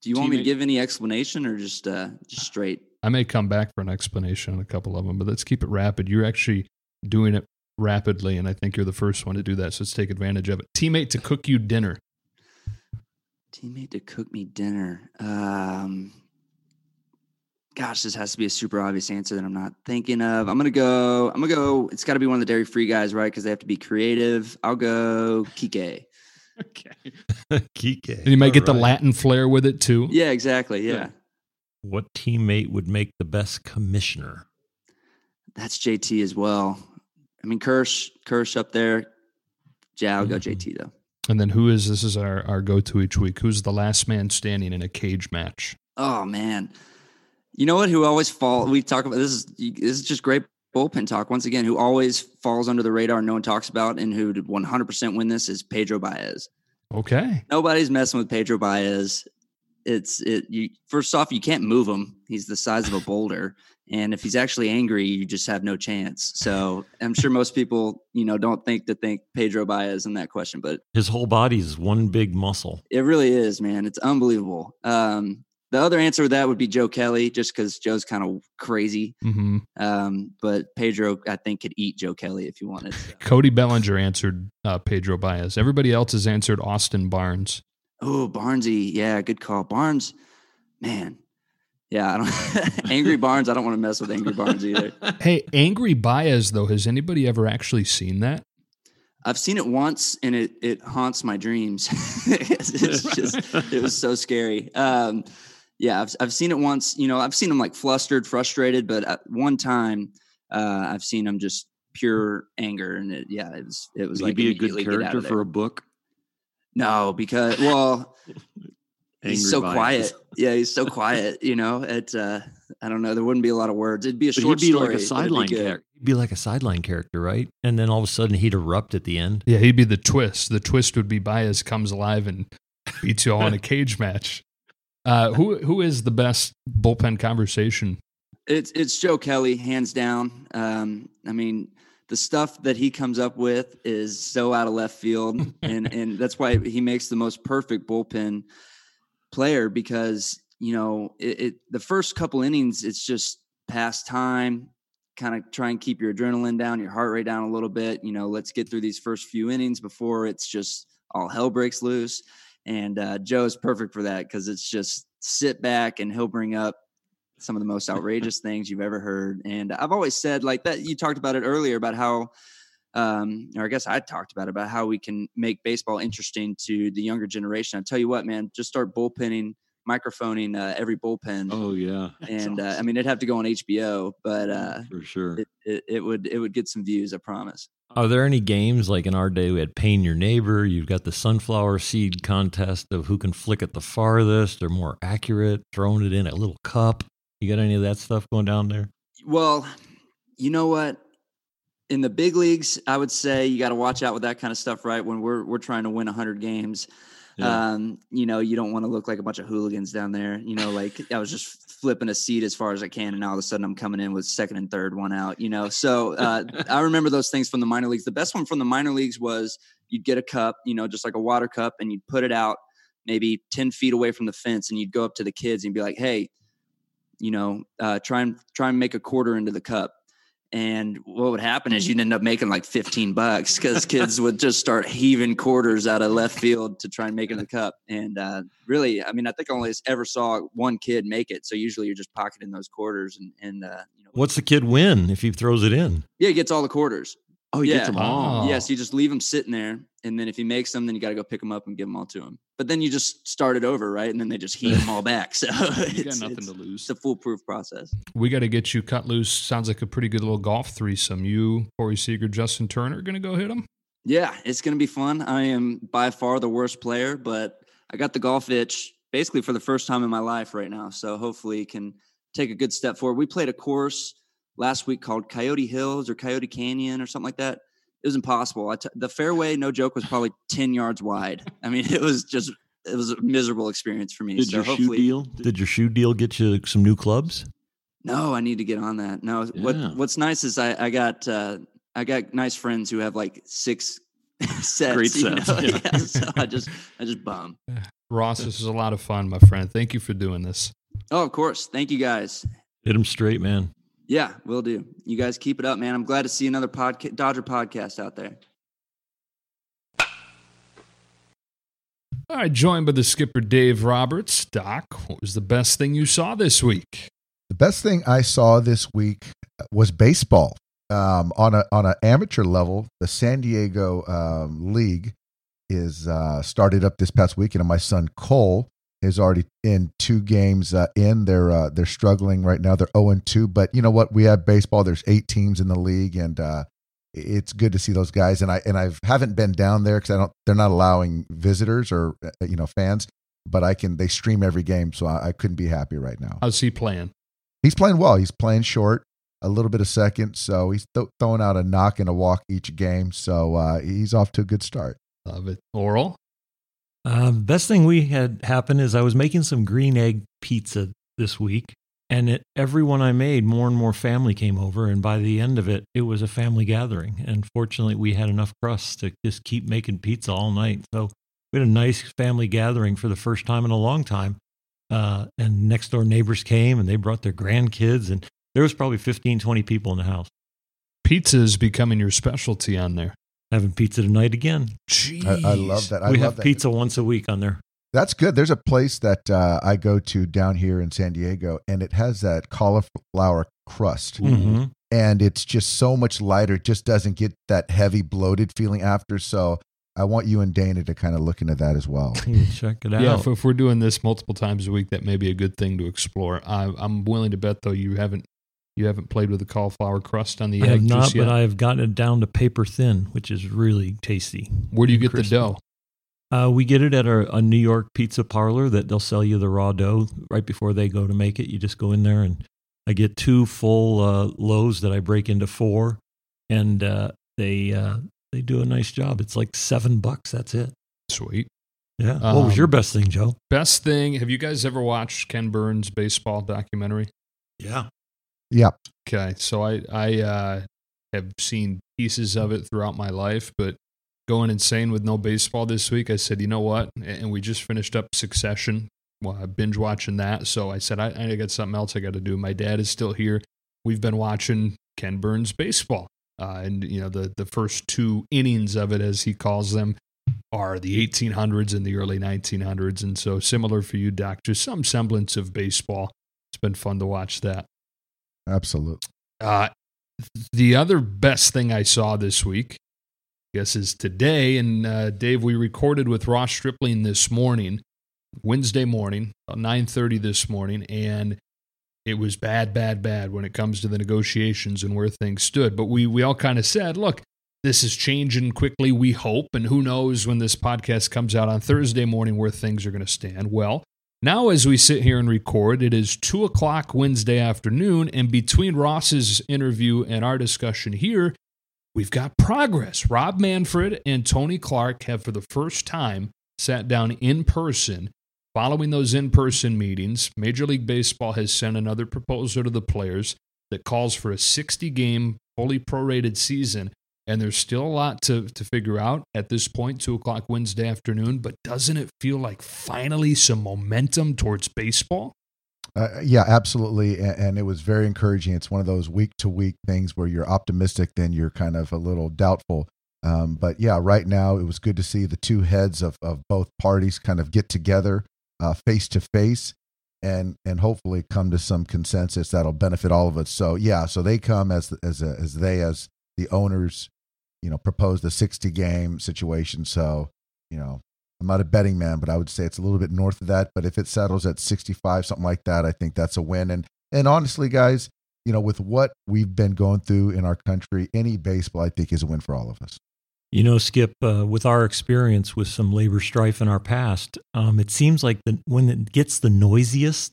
Do you want me to give any explanation or just uh, just straight? I may come back for an explanation on a couple of them, but let's keep it rapid. You're actually doing it rapidly, and I think you're the first one to do that. So let's take advantage of it. Teammate to cook you dinner. Teammate to cook me dinner. Um, gosh, this has to be a super obvious answer that I'm not thinking of. I'm gonna go. I'm gonna go. It's got to be one of the dairy free guys, right? Because they have to be creative. I'll go Kike. Okay. Kike. And you might get the Latin flair with it too. Yeah, exactly. Yeah, What teammate would make the best commissioner? that's JT as well. I mean, Kersh, Kersh up there. Yeah, I'll go Mhm. JT though. And then who is this is our, our go to each week? Who's the last man standing in a cage match? Oh man, you know what? Who always fall? We talk about this is this is just great bullpen talk once again. Who always falls under the radar, no one talks about, and who did 100% win this is Pedro Baez. Okay. Nobody's messing with Pedro Baez. It's it. You first off, you can't move him. He's the size of a boulder, and if he's actually angry, you just have no chance. So I'm sure most people, you know, don't think to think Pedro Baez in that question, but His whole body is one big muscle. it really is, man. It's unbelievable. Um, the other answer to that would be Joe Kelly, just because Joe's kind of crazy. hmm Um, but Pedro, I think, could eat Joe Kelly if you wanted. Cody Bellinger answered uh, Pedro Baez. Everybody else has answered Austin Barnes. oh, Barnesy, yeah, good call. Barnes, man, yeah, I don't. Angry Barnes, I don't want to mess with Angry Barnes either. Hey, Angry Baez, though, has anybody ever actually seen that? I've seen it once, and it it haunts my dreams. it's just it was so scary. Um, yeah, I've I've seen it once. You know, I've seen him like flustered, frustrated, but at one time, uh, I've seen him just pure anger, and it, yeah, it was it was Would he like be a good immediately get out character for a book? no, because well, he's so Baez. quiet. Yeah, he's so quiet. You know, it. Uh, I don't know. There wouldn't be a lot of words. It'd be a But short he'd be story. like a but it'd be sideline character. He'd be like a sideline character, right? And then all of a sudden he'd erupt at the end. Yeah, he'd be the twist. The twist would be Baez comes alive and beats you all in a cage match. Uh, who who is the best bullpen conversation? It's it's Joe Kelly, hands down. Um, I mean, the stuff that he comes up with is so out of left field, and and that's why he makes the most perfect bullpen player because you know it, it the first couple innings it's just past time, kind of try and keep your adrenaline down, your heart rate down a little bit. You know, let's get through these first few innings before it's just all hell breaks loose. And uh, Joe is perfect for that because it's just sit back and he'll bring up some of the most outrageous things you've ever heard. And I've always said like that. You talked about it earlier about how, um, or I guess I talked about it, about how we can make baseball interesting to the younger generation. I tell you what, man, just start bullpenning microphoning uh, every bullpen. Oh yeah, and uh, I mean, it'd have to go on HBO, but uh, for sure, it, it, it would it would get some views. I promise. Are there any games like in our day we had Pain Your Neighbor? You've got the sunflower seed contest of who can flick it the farthest or more accurate, throwing it in a little cup. You got any of that stuff going down there? Well, you know what? In the big leagues, I would say you got to watch out with that kind of stuff, right? When we're we're trying to win 100 games, Yeah. um, you know, you don't want to look like a bunch of hooligans down there. You know, like I was just flipping a seat as far as I can, and all of a sudden I'm coming in with second and third one out. You know, so uh, I remember those things from the minor leagues. The best one from the minor leagues was you'd get a cup, you know, just like a water cup, and you'd put it out maybe 10 feet away from the fence, and you'd go up to the kids and be like, "Hey, you know, uh, try and try and make a quarter into the cup." And what would happen is you'd end up making like 15 bucks because kids would just start heaving quarters out of left field to try and make it in the cup. And uh, really, I mean, I think I only ever saw one kid make it. So usually you're just pocketing those quarters and, and uh, you know, What's the kid win if he throws it in? yeah, he gets all the quarters. Oh, he yeah. gets them all. Oh. Yes, you just leave them sitting there. And then if he makes them, then you got to go pick them up and give them all to him. But then you just start it over, right? And then they just heat them all back. So You got it's, nothing it's, to lose. it's a foolproof process. We got to get you cut loose. Sounds like a pretty good little golf threesome. You, Corey Seager, Justin Turner, going to go hit them. Yeah, it's going to be fun. I am by far the worst player, but I got the golf itch basically for the first time in my life right now. So hopefully can take a good step forward. We played a course last week called Coyote Hills or Coyote Canyon or something like that. It was impossible. I t- the fairway, no joke, was probably 10 yards wide. I mean, it was just, it was a miserable experience for me. Did so your shoe deal? Did your shoe deal get you some new clubs? No, I need to get on that. No, Yeah. what what's nice is I I got uh I got nice friends who have like six sets. Great you know? sets, yeah. Yeah, so I just I just bum. Ross, this is a lot of fun, my friend. Thank you for doing this. Oh, of course. Thank you guys. Hit him straight, man. Yeah, we'll do. You guys keep it up, man. I'm glad to see another podcast Dodger podcast out there. All right, joined by the skipper, Dave Roberts. Doc, what was the best thing you saw this week? The best thing I saw this week was baseball. Um, on a on an amateur level, the San Diego um, League is uh, started up this past weekend, and my son Cole is already in two games uh, in. They're uh, they're struggling right now. They're zero and two, but you know what? We have baseball. There's eight teams in the league, and uh, it's good to see those guys. And I and I haven't been down there because I don't. They're not allowing visitors or uh, you know fans, but I can. They stream every game, so I, I couldn't be happy right now. How's he playing? He's playing well. He's playing short, a little bit of second, so he's th- throwing out a knock and a walk each game. So uh, he's off to a good start. Love it. Orel? Uh, best thing we had happen is I was making some green egg pizza this week, and it, everyone I made, more and more family came over, and by the end of it, it was a family gathering. And fortunately, we had enough crust to just keep making pizza all night. So we had a nice family gathering for the first time in a long time. Uh, and next door neighbors came, and they brought their grandkids, and there was probably 15, 20 people in the house Pizza is becoming your specialty on there. Having pizza tonight again. Jeez. I, I love that. I we love have that. pizza once a week on there. That's good. There's a place that uh, I go to down here in San Diego, and it has that cauliflower crust, Mm-hmm. and it's just so much lighter. It just doesn't get that heavy, bloated feeling after. So I want you and Dana to kind of look into that as well. Check it out. Yeah, if, if we're doing this multiple times a week, that may be a good thing to explore. I, I'm willing to bet, though, you haven't you haven't played with the cauliflower crust on the I have egg not, just yet. but I have gotten it down to paper thin, which is really tasty. Where do you get the dough? Uh, we get it at our, a New York pizza parlor that they'll sell you the raw dough right before they go to make it. You just go in there and I get two full uh, loaves that I break into four, and uh, they uh, they do a nice job. It's like seven bucks. That's it. Sweet. Yeah. what was Um, your best thing, Joe? Best thing. Have you guys ever watched Ken Burns' baseball documentary? Yeah. Yeah, Okay, so I I uh, have seen pieces of it throughout my life, but going insane with no baseball this week, I said, you know what? And we just finished up Succession, well, I binge watching that. So I said, I, I got something else I got to do. My dad is still here. We've been watching Ken Burns baseball, uh, and you know the the first two innings of it, as he calls them, are the 1800s and the early 1900s, and so similar for you, Doc. Just some semblance of baseball. It's been fun to watch that. Absolutely. Uh, the other best thing I saw this week, I guess, is today. And uh, Dave, we recorded with Ross Stripling this morning. Wednesday morning, nine thirty this morning, and it was bad, bad, bad when it comes to the negotiations and where things stood. But we we all kind of said, look, this is changing quickly. We hope, and who knows when this podcast comes out on Thursday morning where things are going to stand. Well. Now, as we sit here and record, it is 2 o'clock Wednesday afternoon, and between Ross's interview and our discussion here, we've got progress. Rob Manfred and Tony Clark have, for the first time, sat down in person. Following those in person meetings, Major League Baseball has sent another proposal to the players that calls for a 60 game, fully prorated season and there's still a lot to, to figure out at this point, 2 o'clock Wednesday afternoon. But doesn't it feel like finally some momentum towards baseball? Uh, yeah, absolutely. And, and, it was very encouraging. It's one of those week to week things where you're optimistic, then you're kind of a little doubtful. Um, but yeah, right now it was good to see the two heads of, of both parties kind of get together face to face and and hopefully come to some consensus that'll benefit all of us. So yeah, so they come as as a, as they as the owners, you know, proposed a 60 game situation. So, you know, I'm not a betting man, but I would say it's a little bit north of that. But if it settles at 65, something like that, I think that's a win. And and honestly, guys, you know, with what we've been going through in our country, any baseball I think is a win for all of us. You know, Skip, uh, with our experience with some labor strife in our past, um, it seems like the, when it gets the noisiest,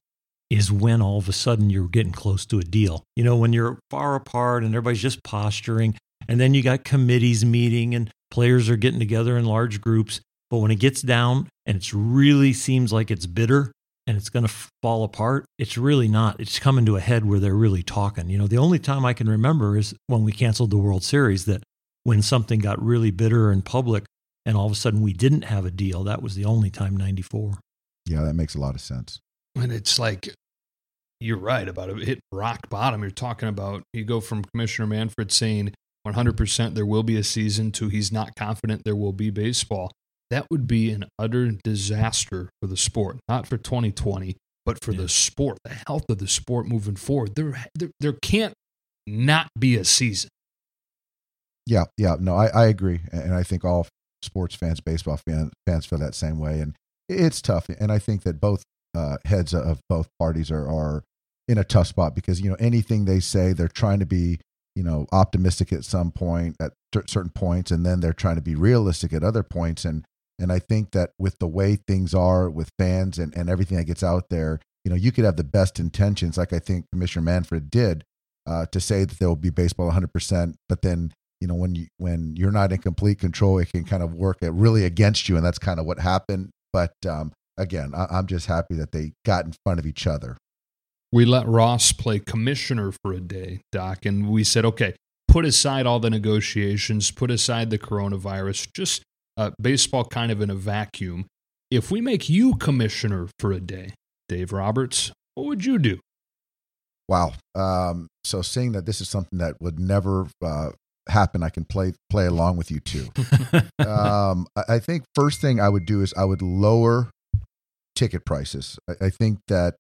is when all of a sudden you're getting close to a deal. You know, when you're far apart and everybody's just posturing, and then you got committees meeting and players are getting together in large groups. But when it gets down and it really seems like it's bitter and it's going to fall apart, it's really not. It's coming to a head where they're really talking. You know, the only time I can remember is when we canceled the World Series that when something got really bitter in public and all of a sudden we didn't have a deal, that was the only time 94. Yeah, that makes a lot of sense. And it's like you're right about it hit rock bottom. You're talking about you go from Commissioner Manfred saying 100% there will be a season to he's not confident there will be baseball. That would be an utter disaster for the sport, not for 2020, but for yeah. the sport, the health of the sport moving forward. There, there, there can't not be a season. Yeah, yeah, no, I, I agree, and I think all sports fans, baseball fans, fans feel that same way, and it's tough. And I think that both uh, heads of both parties are are in a tough spot because you know anything they say they're trying to be you know optimistic at some point at certain points and then they're trying to be realistic at other points and and I think that with the way things are with fans and, and everything that gets out there, you know, you could have the best intentions, like I think Commissioner Manfred did, uh, to say that there will be baseball 100%. But then, you know, when you when you're not in complete control, it can kind of work really against you, and that's kind of what happened. But um, again, I, I'm just happy that they got in front of each other. We let Ross play commissioner for a day, Doc, and we said, okay, put aside all the negotiations, put aside the coronavirus, just uh, baseball kind of in a vacuum. If we make you commissioner for a day, Dave Roberts, what would you do? Wow. Um, so seeing that this is something that would never uh, happen, I can play play along with you too. um, I think first thing I would do is I would lower ticket prices. I, I think that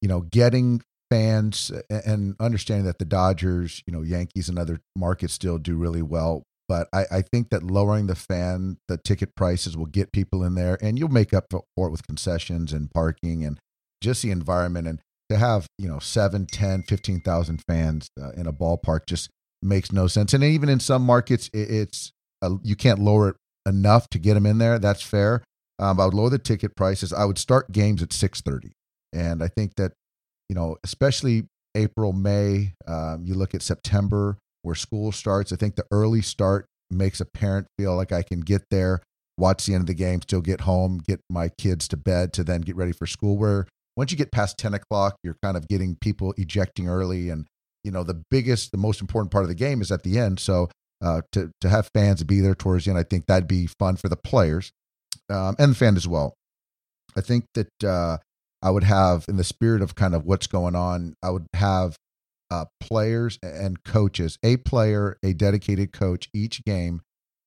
you know getting fans and understanding that the Dodgers, you know, Yankees and other markets still do really well. But I, I think that lowering the fan, the ticket prices will get people in there and you'll make up for it with concessions and parking and just the environment. And to have, you know, seven, 10, 15,000 fans uh, in a ballpark just makes no sense. And even in some markets, it, it's, you can't lower it enough to get them in there. That's fair. Um, I would lower the ticket prices. I would start games at 6:30, and I think that you know, especially April, May. Um, you look at September where school starts. I think the early start makes a parent feel like I can get there, watch the end of the game, still get home, get my kids to bed to then get ready for school. Where once you get past 10 o'clock, you're kind of getting people ejecting early. And, you know, the biggest, the most important part of the game is at the end. So uh, to, to have fans be there towards the end, I think that'd be fun for the players um, and the fan as well. I think that uh, I would have, in the spirit of kind of what's going on, I would have uh, players and coaches, a player, a dedicated coach each game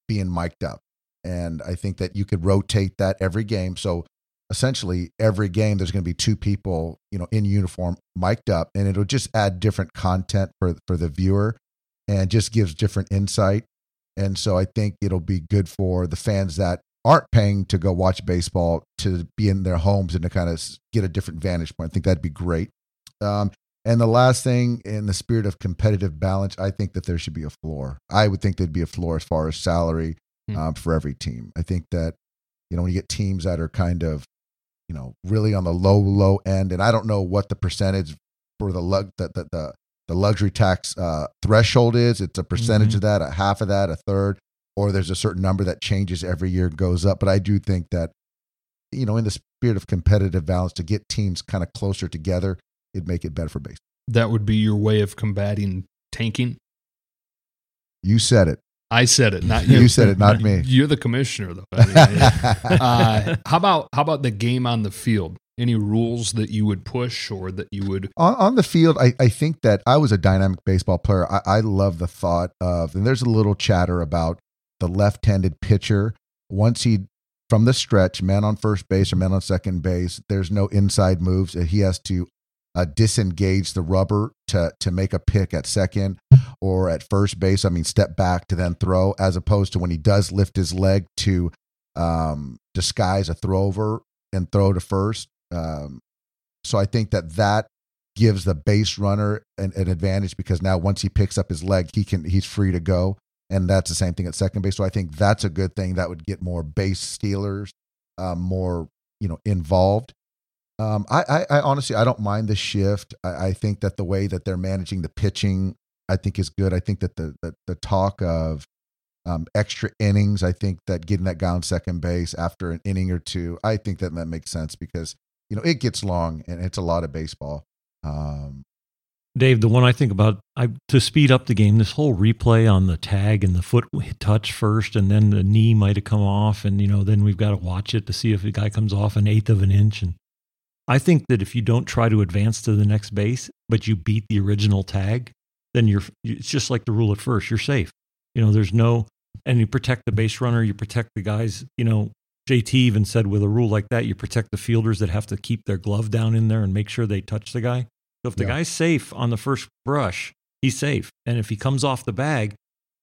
being mic'd up. And I think that you could rotate that every game. So essentially, every game, there's going to be two people, you know, in uniform mic'd up, and it'll just add different content for, for the viewer and just gives different insight. And so I think it'll be good for the fans that aren't paying to go watch baseball to be in their homes and to kind of get a different vantage point. I think that'd be great. Um, and the last thing, in the spirit of competitive balance, I think that there should be a floor. I would think there'd be a floor as far as salary Hmm. um, for every team. I think that you know when you get teams that are kind of you know really on the low low end, and I don't know what the percentage for the lug the the, the, the luxury tax uh, threshold is. It's a percentage Mhm. of that, a half of that, a third, or there's a certain number that changes every year, goes up. But I do think that you know in the spirit of competitive balance, to get teams kind of closer together, it'd make it better for baseball. That would be your way of combating tanking. You said it. I said it, not you. You said it, not me. You're the commissioner, though. I mean, uh, how about how about the game on the field? Any rules that you would push or that you would? on, on the field, I, I think that I was a dynamic baseball player. I, I love the thought of, and there's a little chatter about the left handed pitcher. Once he, from the stretch, man on first base or man on second base, there's no inside moves. He has to uh, disengage the rubber to, to make a pick at second or at first base. I mean, step back to then throw, as opposed to when he does lift his leg to um, disguise a throw over and throw to first. Um, so I think that that gives the base runner an, an advantage because now once he picks up his leg, he can he's free to go, and that's the same thing at second base. So I think that's a good thing. That would get more base stealers, um, more you know involved. Um, I, I, I honestly I don't mind the shift. I, I think that the way that they're managing the pitching, I think is good. I think that the the, the talk of um, extra innings, I think that getting that guy on second base after an inning or two, I think that that makes sense because you know it gets long and it's a lot of baseball. Um, Dave, the one I think about I, to speed up the game, this whole replay on the tag and the foot touch first, and then the knee might have come off, and you know then we've got to watch it to see if the guy comes off an eighth of an inch. And I think that if you don't try to advance to the next base, but you beat the original tag, then you're it's just like the rule at first. You're safe. You know, there's no and you protect the base runner, you protect the guys. You know, JT even said with a rule like that, you protect the fielders that have to keep their glove down in there and make sure they touch the guy. So if the Yeah. guy's safe on the first brush, he's safe. And if he comes off the bag,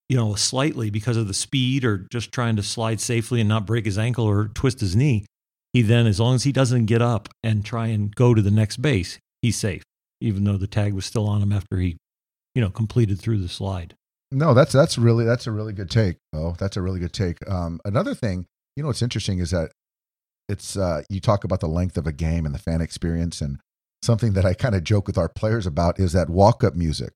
you know, slightly because of the speed or just trying to slide safely and not break his ankle or twist his knee, he then, as long as he doesn't get up and try and go to the next base, he's safe, even though the tag was still on him after he, you know, completed through the slide. No, that's that's really that's a really good take. Oh, that's a really good take. Um, another thing, you know, what's interesting is that it's uh, you talk about the length of a game and the fan experience, and something that I kind of joke with our players about is that walk up music.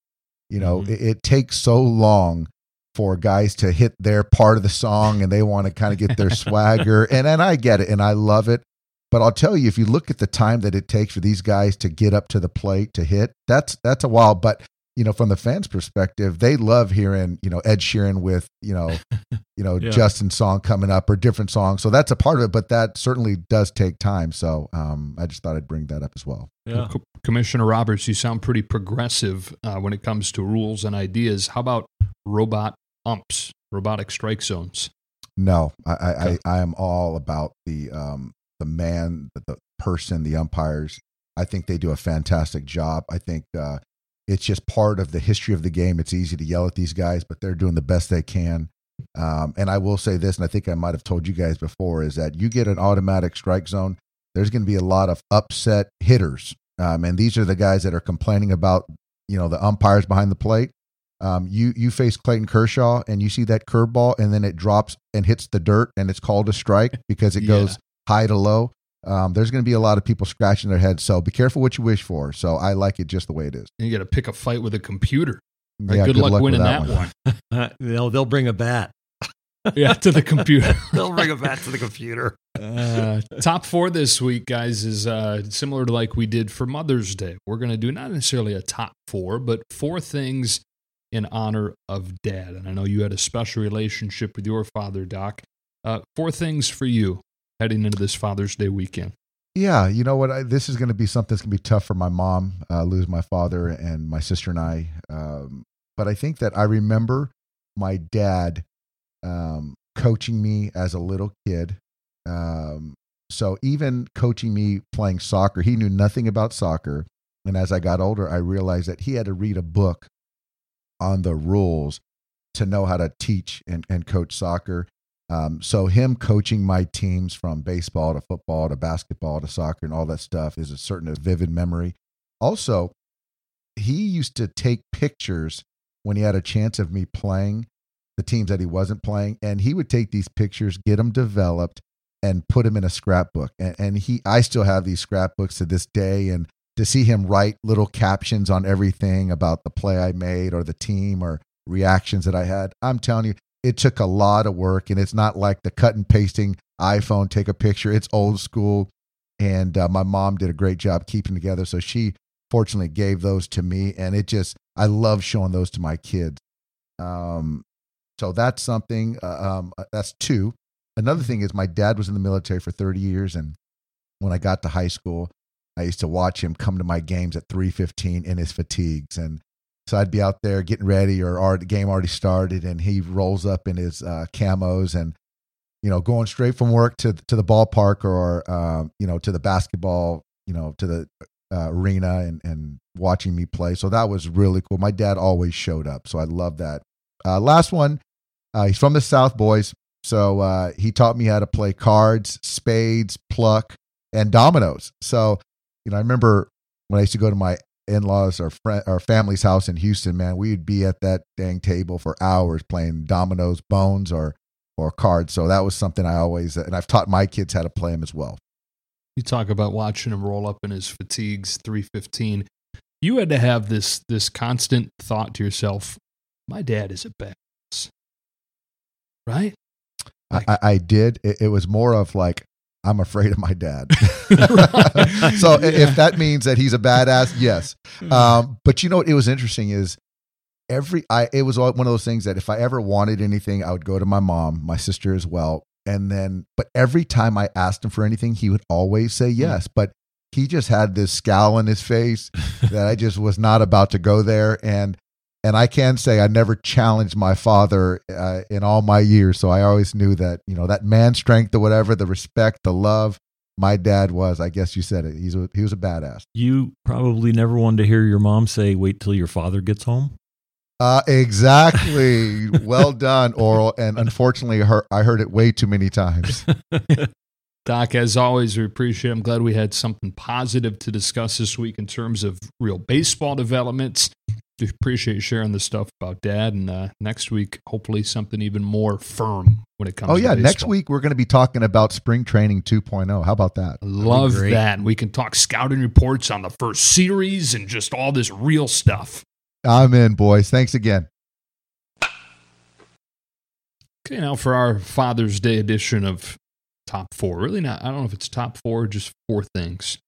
You know, Mhm. it, it takes so long for guys to hit their part of the song, and they want to kind of get their swagger, and and I get it, and I love it. But I'll tell you, if you look at the time that it takes for these guys to get up to the plate to hit, that's that's a while. But you know, from the fans' perspective, they love hearing you know Ed Sheeran with you know, you know Yeah. Justin's song coming up or different songs. So that's a part of it, but that certainly does take time. So um, I just thought I'd bring that up as well. Yeah. Co- Commissioner Roberts, you sound pretty progressive uh, when it comes to rules and ideas. How about robot umps, robotic strike zones? No, I I, Okay. I, I am all about the um the man, the, the person, the umpires. I think they do a fantastic job. I think uh, it's just part of the history of the game. It's easy to yell at these guys, but they're doing the best they can. Um, and I will say this, and I think I might have told you guys before, is that you get an automatic strike zone, there's going to be a lot of upset hitters, um, and these are the guys that are complaining about you know the umpires behind the plate. Um, you you face Clayton Kershaw and you see that curveball and then it drops and hits the dirt and it's called a strike because it Yeah. goes high to low. Um, there's going to be a lot of people scratching their heads. So be careful what you wish for. So I like it just the way it is. And you got to pick a fight with a computer. Yeah, good, luck, winning with that, one. Uh, they'll, they'll bring a bat. yeah, to the computer. they'll bring a bat to the computer. Uh, top four this week, guys, is uh, similar to like we did for Mother's Day. We're going to do not necessarily a top four, but four things in honor of dad. And I know you had a special relationship with your father, Doc. Uh, four things for you heading into this Father's Day weekend. Yeah, you know what? I, this is going to be something that's going to be tough for my mom, uh, lose my father and my sister and I. Um, but I think that I remember my dad um, coaching me as a little kid. Um, so even coaching me playing soccer, he knew nothing about soccer. And as I got older, I realized that he had to read a book on the rules to know how to teach and, and coach soccer. Um, so him coaching my teams from baseball to football to basketball to soccer and all that stuff is a certain vivid memory. Also, he used to take pictures when he had a chance of me playing the teams that he wasn't playing, and he would take these pictures, get them developed, and put them in a scrapbook. And, and he, I still have these scrapbooks to this day, and to see him write little captions on everything about the play I made or the team or reactions that I had, I'm telling you, it took a lot of work, and it's not like the cut and pasting iPhone take a picture. It's old school, and uh, my mom did a great job keeping together. So she fortunately gave those to me, and it just I love showing those to my kids. Um, so that's something. Uh, um, uh, that's two. Another thing is my dad was in the military for 30 years, and when I got to high school, I used to watch him come to my games at 3:15 in his fatigues, and so I'd be out there getting ready, or, or the game already started, and he rolls up in his uh, camos and you know going straight from work to to the ballpark or um, you know to the basketball, you know to the uh, arena and and watching me play. So that was really cool. My dad always showed up, so I love that. Uh, last one, uh, he's from the South, boys. So uh, he taught me how to play cards, spades, pluck, and dominoes. So you know, I remember when I used to go to my in-laws or friend or family's house in Houston, man, we'd be at that dang table for hours playing dominoes, bones, or or cards. So that was something I always and I've taught my kids how to play them as well. You talk about watching him roll up in his fatigues, three fifteen. You had to have this this constant thought to yourself: "My dad is a badass," right? Like, I, I, did. It, it was more of like I'm afraid of my dad. so yeah. if that means that he's a badass, yes. Hmm. Um, but you know what? It was interesting is every I it was one of those things that if I ever wanted anything, I would go to my mom, my sister as well, and then but every time I asked him for anything, he would always say hmm. yes. But he just had this scowl on his face that I just was not about to go there, and and I can say I never challenged my father uh, in all my years. So I always knew that you know that man strength or whatever, the respect, the love. My dad was, I guess you said it. He's a, he was a badass. You probably never wanted to hear your mom say, "Wait till your father gets home." Uh, exactly. well done, Orel. And unfortunately, her, I heard it way too many times. Doc, as always, we appreciate it. I'm glad we had something positive to discuss this week in terms of real baseball developments appreciate sharing the stuff about dad. And uh, next week, hopefully, something even more firm when it comes. Oh yeah, next week we're going to be talking about spring training 2.0. How about that? Love that. We can talk scouting reports on the first series and just all this real stuff. I'm in, boys. Thanks again. Okay, now for our Father's Day edition of Top Four. Really not. I don't know if it's top four, just four things.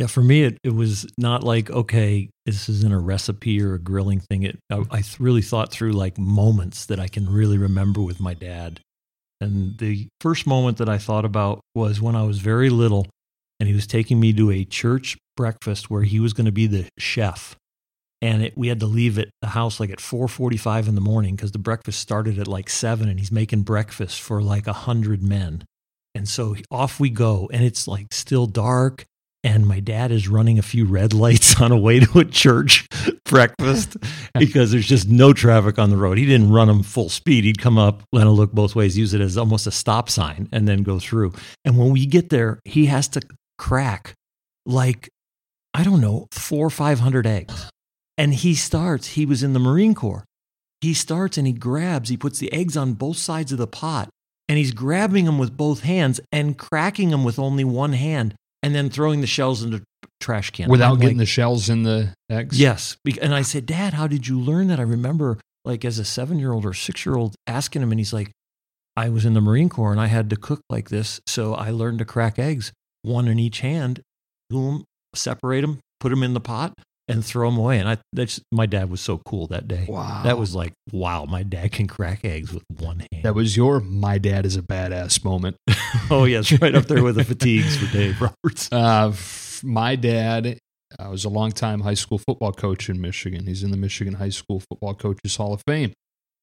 Yeah, for me, it, it was not like, okay, this isn't a recipe or a grilling thing. It, I, I really thought through like moments that I can really remember with my dad. And the first moment that I thought about was when I was very little and he was taking me to a church breakfast where he was going to be the chef. And it, we had to leave at the house like at 4:45 in the morning because the breakfast started at like seven, and he's making breakfast for like a hundred men. And so off we go, and it's like still dark, and my dad is running a few red lights on a way to a church breakfast because there's just no traffic on the road. He didn't run them full speed. He'd come up, let him look both ways, use it as almost a stop sign, and then go through. And when we get there, he has to crack like, I don't know, four or 500 eggs. And he starts, he was in the Marine Corps. He starts and he grabs, he puts the eggs on both sides of the pot and he's grabbing them with both hands and cracking them with only one hand and then throwing the shells in the trash can without getting like, the shells in the eggs. Yes, and I said, Dad, how did you learn that? I remember, like, as a seven-year-old or six-year-old, asking him, and he's like, I was in the Marine Corps and I had to cook like this, so I learned to crack eggs, one in each hand, boom, separate them, put them in the pot, and throw them away. And I, that's my dad was so cool that day. Wow, that was like, wow, my dad can crack eggs with one hand. That was your my dad is a badass moment. oh yes, right up there with the fatigues for Dave Roberts. Uh, my dad uh, was a longtime high school football coach in Michigan. He's in the Michigan High School Football Coaches Hall of Fame,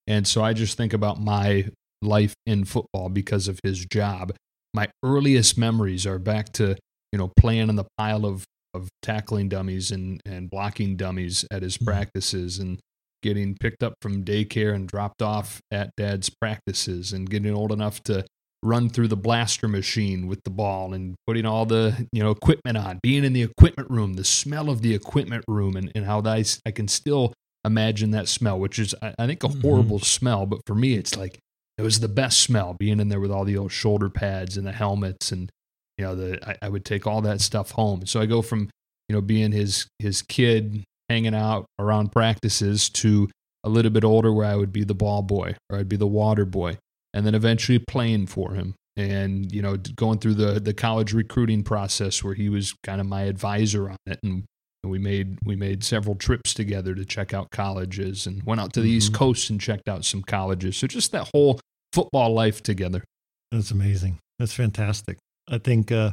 and so I just think about my life in football because of his job. My earliest memories are back to you know playing in the pile of of tackling dummies and, and blocking dummies at his mm-hmm. practices and getting picked up from daycare and dropped off at dad's practices and getting old enough to run through the blaster machine with the ball and putting all the you know equipment on being in the equipment room the smell of the equipment room and, and how I, I can still imagine that smell which is i, I think a Mhm. horrible smell but for me it's like it was the best smell being in there with all the old shoulder pads and the helmets and you know the I, I would take all that stuff home so i go from you know being his his kid hanging out around practices to a little bit older where i would be the ball boy or i'd be the water boy and then eventually playing for him and you know going through the the college recruiting process where he was kind of my advisor on it and we made we made several trips together to check out colleges and went out to the east Mhm. coast and checked out some colleges so just that whole football life together That's amazing. That's fantastic. I think uh,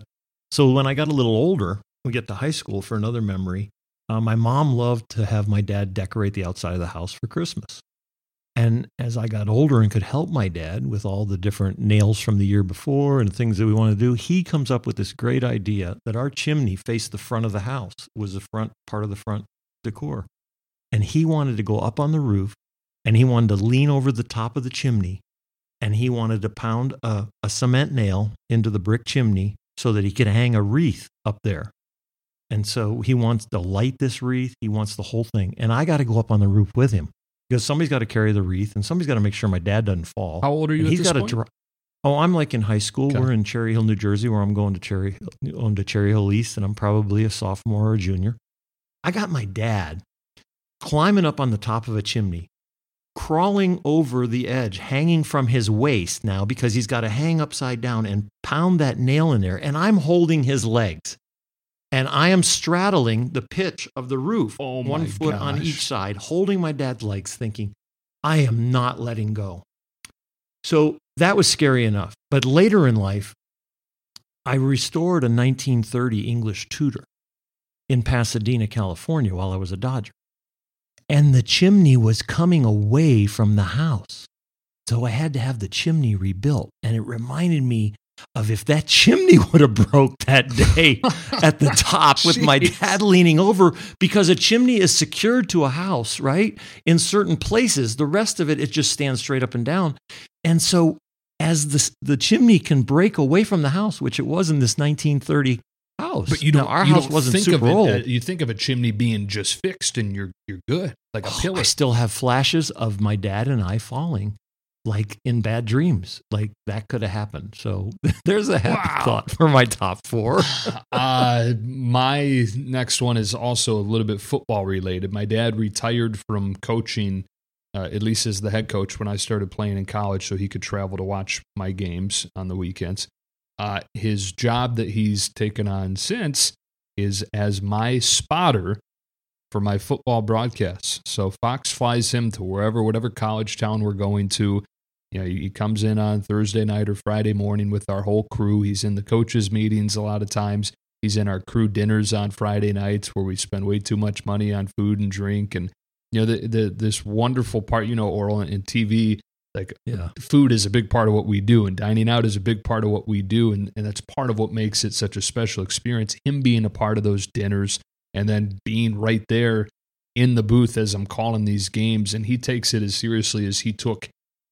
so. When I got a little older, we get to high school for another memory. Uh, my mom loved to have my dad decorate the outside of the house for Christmas. And as I got older and could help my dad with all the different nails from the year before and things that we want to do, he comes up with this great idea that our chimney faced the front of the house, was the front part of the front decor. And he wanted to go up on the roof and he wanted to lean over the top of the chimney and he wanted to pound a, a cement nail into the brick chimney so that he could hang a wreath up there. And so he wants to light this wreath. He wants the whole thing. And I got to go up on the roof with him because somebody's got to carry the wreath and somebody's got to make sure my dad doesn't fall. how old are you And at he's got to point? Oh, I'm like in high school. Okay. We're in Cherry Hill, New Jersey, where I'm going to Cherry, on to Cherry Hill East, and I'm probably a sophomore or a junior. I got my dad climbing up on the top of a chimney, crawling over the edge, hanging from his waist now because he's got to hang upside down and pound that nail in there. And I'm holding his legs. And I am straddling the pitch of the roof, Oh one foot on each side, holding my dad's legs, thinking, I am not letting go. So that was scary enough. But later in life, I restored a 1930 English Tudor in Pasadena, California, while I was a Dodger. And the chimney was coming away from the house. So I had to have the chimney rebuilt. And it reminded me of if that chimney would have broke that day at the top with my dad leaning over because a chimney is secured to a house, right? In certain places, the rest of it it just stands straight up and down. And so as the the chimney can break away from the house, which it was in this 1930 house. But you Now, don't. our you house don't wasn't think super of it, old. uh, you think of a chimney being just fixed, and you're you're good, like a Oh, pillar. I still have flashes of my dad and I falling like in bad dreams. Like that could have happened. So there's a happy Wow. thought for my top four. uh, my next one is also a little bit football related. My dad retired from coaching, uh, at least as the head coach, when I started playing in college, so he could travel to watch my games on the weekends. Uh, his job that he's taken on since is as my spotter for my football broadcasts. So Fox flies him to wherever, whatever college town we're going to. You know, he comes in on Thursday night or Friday morning with our whole crew. He's in the coaches' meetings a lot of times. He's in our crew dinners on Friday nights where we spend way too much money on food and drink. And you know, the, the this wonderful part, you know, Orel and TV, like Yeah. food is a big part of what we do, and dining out is a big part of what we do, and, and that's part of what makes it such a special experience. Him being a part of those dinners and then being right there in the booth as I'm calling these games, and he takes it as seriously as he took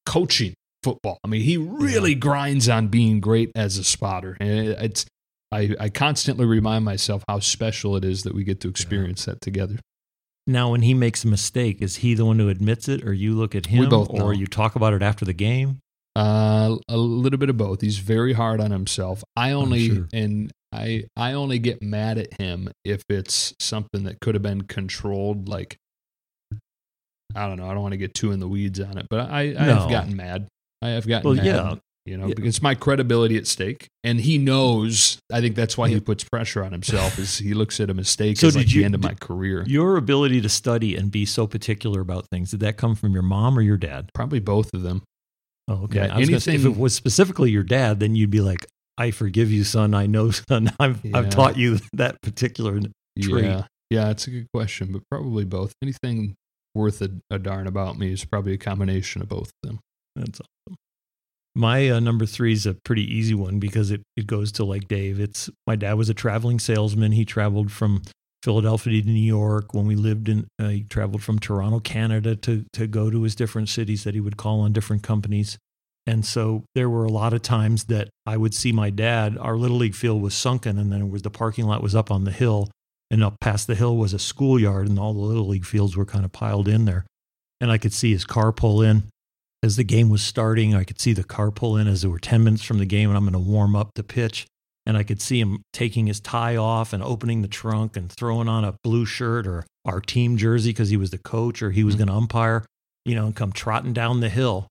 coaching football. I mean, he really grinds on being great as a spotter, and it's. I, I constantly remind myself how special it is that we get to experience that together. Now, when he makes a mistake, is he the one who admits it, or you look at him, both know. or you talk about it after the game? Uh, a little bit of both. He's very hard on himself. I only sure. and I I only get mad at him if it's something that could have been controlled. Like I don't know. I don't want to get too in the weeds on it, but I I No. have gotten mad. I have gotten Well, mad. yeah. You know, Yeah. because my credibility at stake, and he knows. I think that's why he puts pressure on himself. Is he looks at a mistake So as like you- the end of my career? Your ability to study and be so particular about things, did that come from your mom or your dad? Probably both of them. Oh, okay. Yeah, I was gonna say, if it was specifically your dad, then you'd be like, I forgive you, son. I know, son. I've, Yeah. I've taught you that particular trait. Yeah, yeah, it's a good question, but probably both. Anything worth a, a darn about me is probably a combination of both of them. That's awesome. My uh, number three is a pretty easy one because it, it goes to like Dave. It's my dad was a traveling salesman. He traveled from Philadelphia to New York. When we lived in, uh, he traveled from Toronto, Canada, to to go to his different cities that he would call on different companies. And so there were a lot of times that I would see my dad. Our little league field was sunken, and then was the parking lot was up on the hill, and up past the hill was a schoolyard, and all the little league fields were kind of piled in there. And I could see his car pull in as the game was starting. I could see the car pull in as there were ten minutes from the game, and I'm going to warm up the pitch. And I could see him taking his tie off and opening the trunk and throwing on a blue shirt or our team jersey because he was the coach or he was Mm-hmm. going to umpire, you know, and come trotting down the hill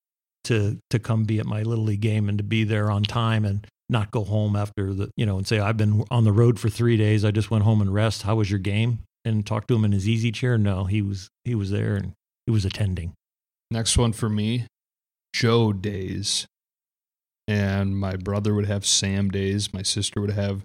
to to come be at my little league game and to be there on time and not go home after the you know and say I've been on the road for three days. I just went home and rest. How was your game? And talk to him in his easy chair. No, he was he was there and he was attending. Next one for me, Joe days. And my brother would have Sam days. My sister would have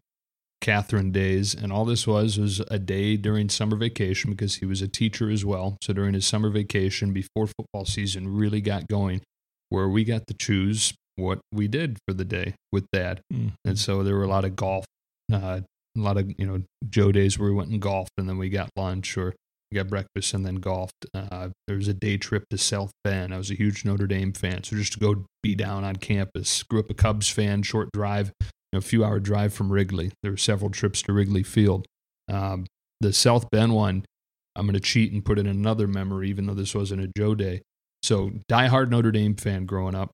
Catherine days. And all this was was a day during summer vacation because he was a teacher as well. So during his summer vacation, before football season really got going, where we got to choose what we did for the day with dad. And so there were a lot of golf, uh, a lot of, you know, Joe days where we went and golfed and then we got lunch or got breakfast and then golfed. Uh, there was a day trip to South Bend. I was a huge Notre Dame fan. So just to go be down on campus, grew up a Cubs fan, short drive, you know, a few hour drive from Wrigley. There were several trips to Wrigley Field. Um, the South Bend one, I'm going to cheat and put in another memory, even though this wasn't a Joe day. So diehard Notre Dame fan growing up.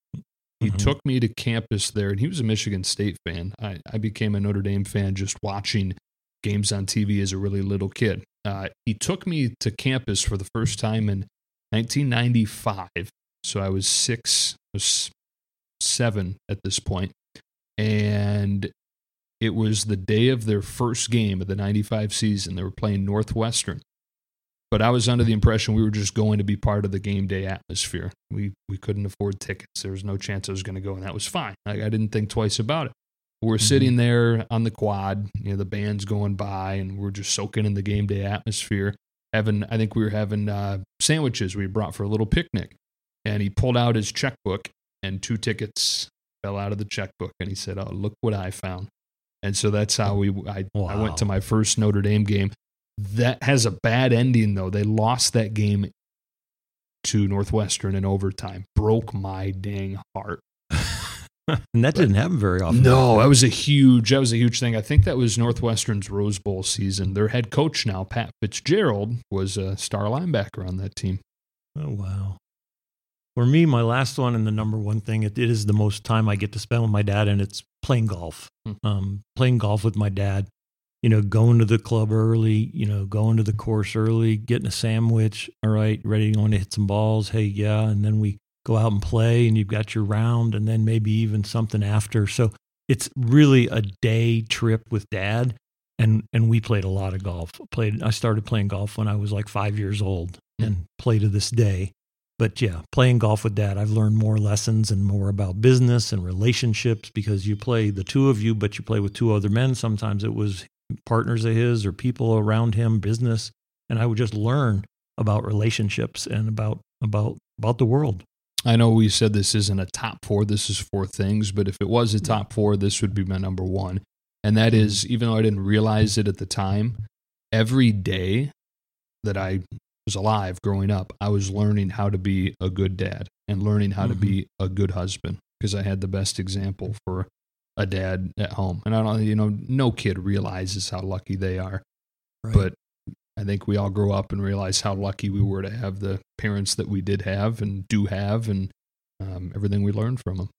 He Mhm. took me to campus there, and he was a Michigan State fan. I, I became a Notre Dame fan just watching games on TV as a really little kid. Uh, he took me to campus for the first time in 1995. So I was six, I was seven at this point, and it was the day of their first game of the 95 season. They were playing Northwestern. But I was under the impression we were just going to be part of the game day atmosphere. We we couldn't afford tickets. There was no chance I was going to go, and that was fine. I didn't think twice about it. We're sitting there on the quad, you know, the band's going by, and we're just soaking in the game day atmosphere. Having, I think we were having uh, sandwiches we brought for a little picnic, and he pulled out his checkbook, and two tickets fell out of the checkbook, and he said, "Oh, look what I found." And so that's how we. I, I went to my first Notre Dame game. That has a bad ending though. They lost that game to Northwestern in overtime. Broke my dang heart. and that didn't happen very often. No, that was a huge that was a huge thing. I think that was Northwestern's Rose Bowl season. Their head coach now, Pat Fitzgerald, was a star linebacker on that team. Oh wow. For me, my last one and the number one thing, it, it is the most time I get to spend with my dad, and it's playing golf. Hmm. Um, playing golf with my dad. You know, going to the club early. You know, going to the course early, getting a sandwich. All right, ready to go to hit some balls. Hey, yeah, and then we go out and play, and you've got your round, and then maybe even something after. So it's really a day trip with dad, and and we played a lot of golf. Played. I started playing golf when I was like five years old, hmm. and play to this day. But yeah, playing golf with dad, I've learned more lessons and more about business and relationships because you play the two of you, but you play with two other men. Sometimes it was partners of his or people around him, business, and I would just learn about relationships and about about about the world. I know we said this isn't a top four, this is four things, but if it was a top four, this would be my number one. And that mm-hmm. is, even though I didn't realize it at the time, every day that I was alive growing up, I was learning how to be a good dad and learning how to mm-hmm. be a good husband because I had the best example for a dad at home. And I don't, you know, no kid realizes how lucky they are. But I think we all grow up and realize how lucky we were to have the parents that we did have and do have, and um, everything we learned from them.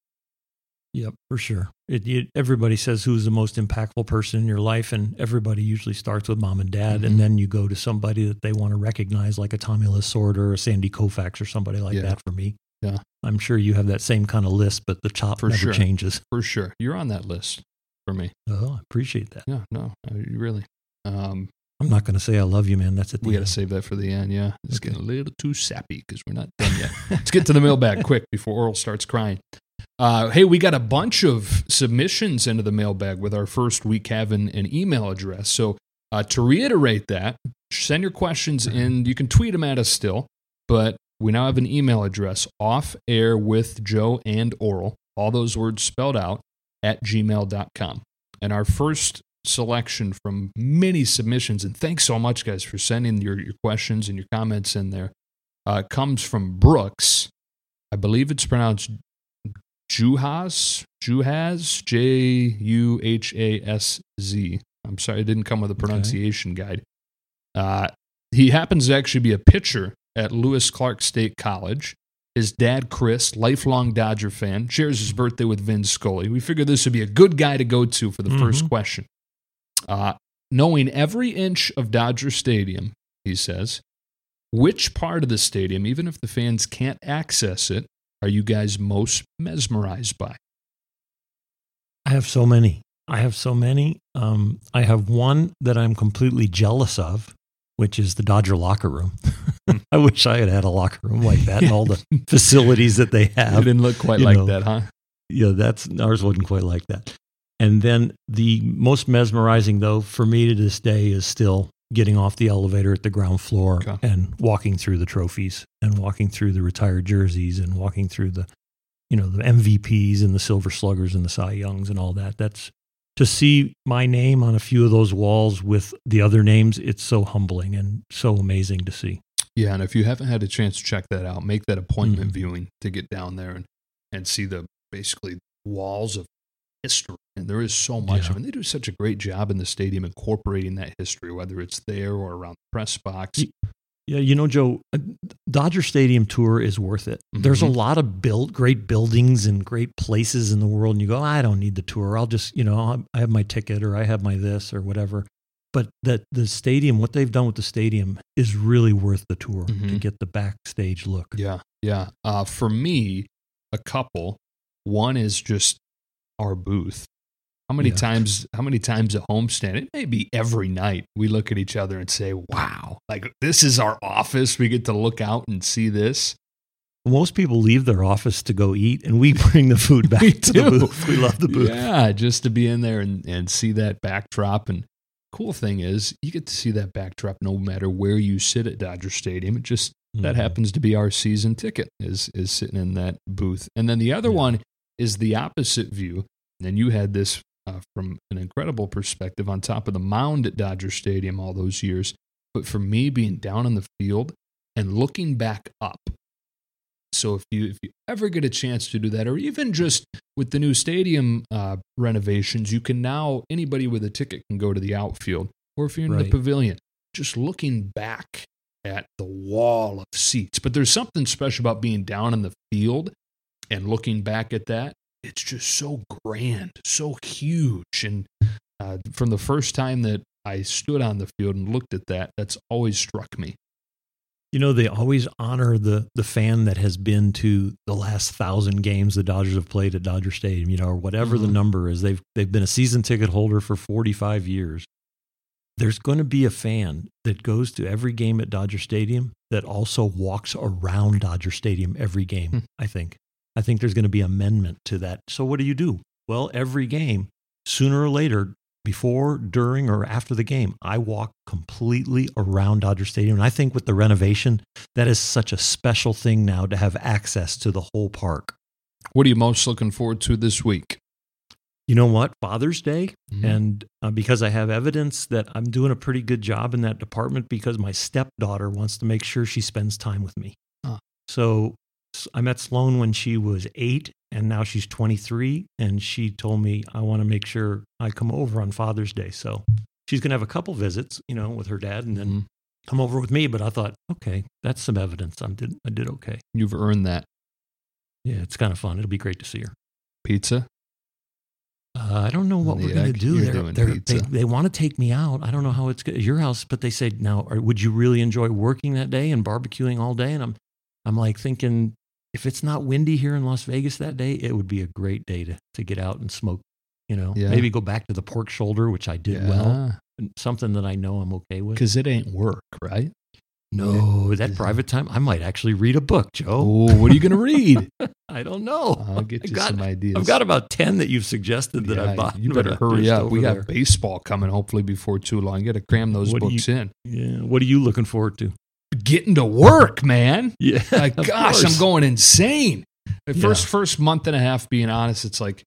Yep, for sure. It, it, everybody says who's the most impactful person in your life, and everybody usually starts with mom and dad, Mhm. and then you go to somebody that they want to recognize, like a Tommy Lasorda or a Sandy Koufax or somebody like Yeah. that. For me, Yeah. I'm sure you have that same kind of list, but the top For never sure. changes. For sure, you're on that list for me. Oh, I appreciate that. Yeah, no, you really. Um, I'm not going to say I love you, man. That's at the we got to save that for the end. Yeah, it's Okay. getting a little too sappy because we're not done yet. Let's get to the mailbag quick before Orel starts crying. Uh, hey, we got a bunch of submissions into the mailbag with our first week having an email address. So uh, to reiterate that, send your questions in. You can tweet them at us still, but we now have an email address off air with Joe and Orel, all those words spelled out at gmail.com. And our first selection from many submissions, and thanks so much, guys, for sending your, your questions and your comments in there. Uh, comes from Brooks. I believe it's pronounced Juhas, Juhas, J U H A S Z. I'm sorry, it didn't come with a pronunciation guide. Uh, he happens to actually be a pitcher at Lewis Clark State College. His dad, Chris, lifelong Dodger fan, shares his birthday with Vin Scully. We figured this would be a good guy to go to for the first Mhm. question. Uh, knowing every inch of Dodger Stadium, he says, which part of the stadium, even if the fans can't access it, are you guys most mesmerized by? I have so many. I have so many. Um, I have one that I'm completely jealous of, which is the Dodger locker room. I wish I had had a locker room like that and all the facilities that they have. It didn't look quite you like know. that, huh? Yeah, that's ours wasn't quite like that. And then the most mesmerizing, though, for me to this day is still getting off the elevator at the ground floor Okay. and walking through the trophies and walking through the retired jerseys and walking through the, you know, the MVPs and the Silver Sluggers and the Cy Youngs and all that. That's to see my name on a few of those walls with the other names. It's so humbling and so amazing to see. Yeah, and if you haven't had a chance to check that out, make that appointment Mhm. viewing to get down there and, and see the basically walls of history. And there is so much. Yeah. I mean, they do such a great job in the stadium incorporating that history, whether it's there or around the press box. Yeah, you know, Joe, uh, Dodger Stadium tour is worth it. There's a Mhm. lot of built great buildings and great places in the world, and you go, I don't need the tour. I'll just, you know, I'll- have my ticket or I have my this or whatever. But that the stadium, what they've done with the stadium, is really worth the tour to Mhm. get the backstage look. Yeah, yeah. Uh, for me, a couple. One is just our booth. How many Yeah. times? How many times at homestand? It may be every night. We look at each other and say, "Wow! Like this is our office. We get to look out and see this." Most people leave their office to go eat, and we bring the food back to do. the booth. We love the booth. Yeah, just to be in there and, and see that backdrop. And cool thing is, you get to see that backdrop no matter where you sit at Dodger Stadium. It just that Mhm. happens to be our season ticket is is sitting in that booth. And then the other Yeah. one is the opposite view. And you had this uh, from an incredible perspective on top of the mound at Dodger Stadium all those years. But for me, being down on the field and looking back up. So if you if you ever get a chance to do that, or even just with the new stadium uh, renovations, you can now anybody with a ticket can go to the outfield, or if you're in the pavilion, just looking back at the wall of seats. But there's something special about being down in the field and looking back at that. It's just so grand, so huge, and uh, from the first time that I stood on the field and looked at that, that's always struck me. You know, they always honor the the fan that has been to the last thousand games the Dodgers have played at Dodger Stadium, you know, or whatever the Mhm. number is. They've they've been a season ticket holder for 45 years. There's going to be a fan that goes to every game at Dodger Stadium that also walks around Dodger Stadium every game, Hmm. I think. I think there's going to be amendment to that. So what do you do? Well, every game, sooner or later, before, during, or after the game, I walk completely around Dodger Stadium. And I think with the renovation, that is such a special thing now to have access to the whole park. What are you most looking forward to this week? You know what? Father's Day. Mhm. And uh, because I have evidence that I'm doing a pretty good job in that department because my stepdaughter wants to make sure she spends time with me. Ah. So I met Sloan when she was eight and now she's 23. And she told me, I want to make sure I come over on Father's Day. So she's going to have a couple visits, you know, with her dad and then Mhm. come over with me. But I thought, okay, that's some evidence. I did, I did okay. You've earned that Yeah, it's kind of fun. It'll be great to see her. pizza. Uh, I don't know what Yeah, we're going to do. They're, they're, they they want to take me out. I don't know how it's good your house, but they say now, are, would you really enjoy working that day and barbecuing all day? And I'm, I'm like thinking, if it's not windy here in Las Vegas that day, it would be a great day to to get out and smoke. You know, Yeah. maybe go back to the pork shoulder, which I did well, something that I know I'm okay with. because it ain't work, right? No, that private time, I might actually read a book, Joe. Oh, what are you going to read? I don't know. I'll get you got, some ideas. I've got about ten that you've suggested that I Yeah, bought. You better hurry up. We got there. baseball coming hopefully before too long. You got to cram those What books in. Yeah. What are you looking forward to? Getting to work, man. Yeah. Like, gosh, course. I'm going insane. The Yeah. first first month and a half, being honest, it's like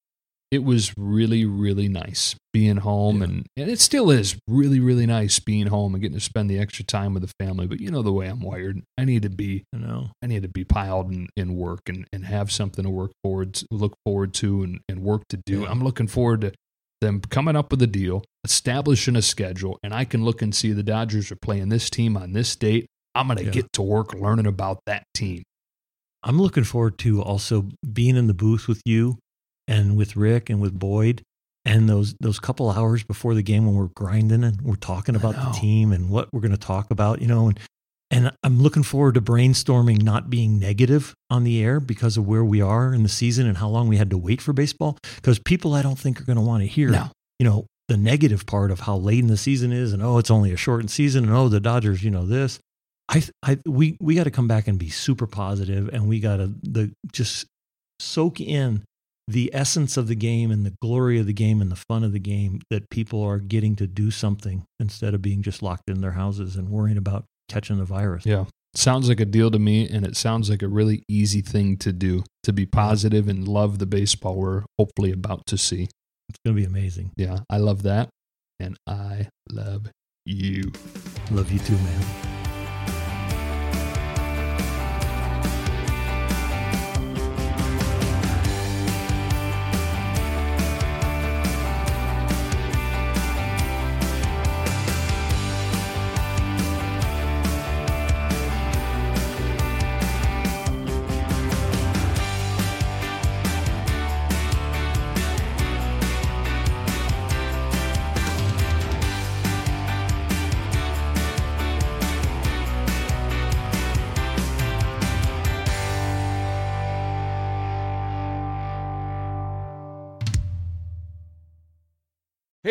it was really, really nice being home. Yeah. And, and it still is really, really nice being home and getting to spend the extra time with the family. But you know the way I'm wired. I need to be You know, I need to be piled in, in work and, and have something to work forward to, look forward to and, and work to do. Yeah. I'm looking forward to them coming up with a deal, establishing a schedule, and I can look and see the Dodgers are playing this team on this date. I'm gonna Yeah. get to work learning about that team. I'm looking forward to also being in the booth with you and with Rick and with Boyd and those those couple hours before the game when we're grinding and we're talking about the team and what we're going to talk about, you know, and and I'm looking forward to brainstorming not being negative on the air because of where we are in the season and how long we had to wait for baseball because people I don't think are going to want to hear, No. you know, the negative part of how late in the season is and oh, it's only a shortened season and oh, the Dodgers, you know, this. I, I we we got to come back and be super positive, and we got to the just soak in the essence of the game and the glory of the game and the fun of the game that people are getting to do something instead of being just locked in their houses and worrying about catching the virus. Yeah. Sounds like a deal to me, and it sounds like a really easy thing to do to be positive and love the baseball we're hopefully about to see. It's going to be amazing. Yeah, I love that. And I love you. Love you too, man.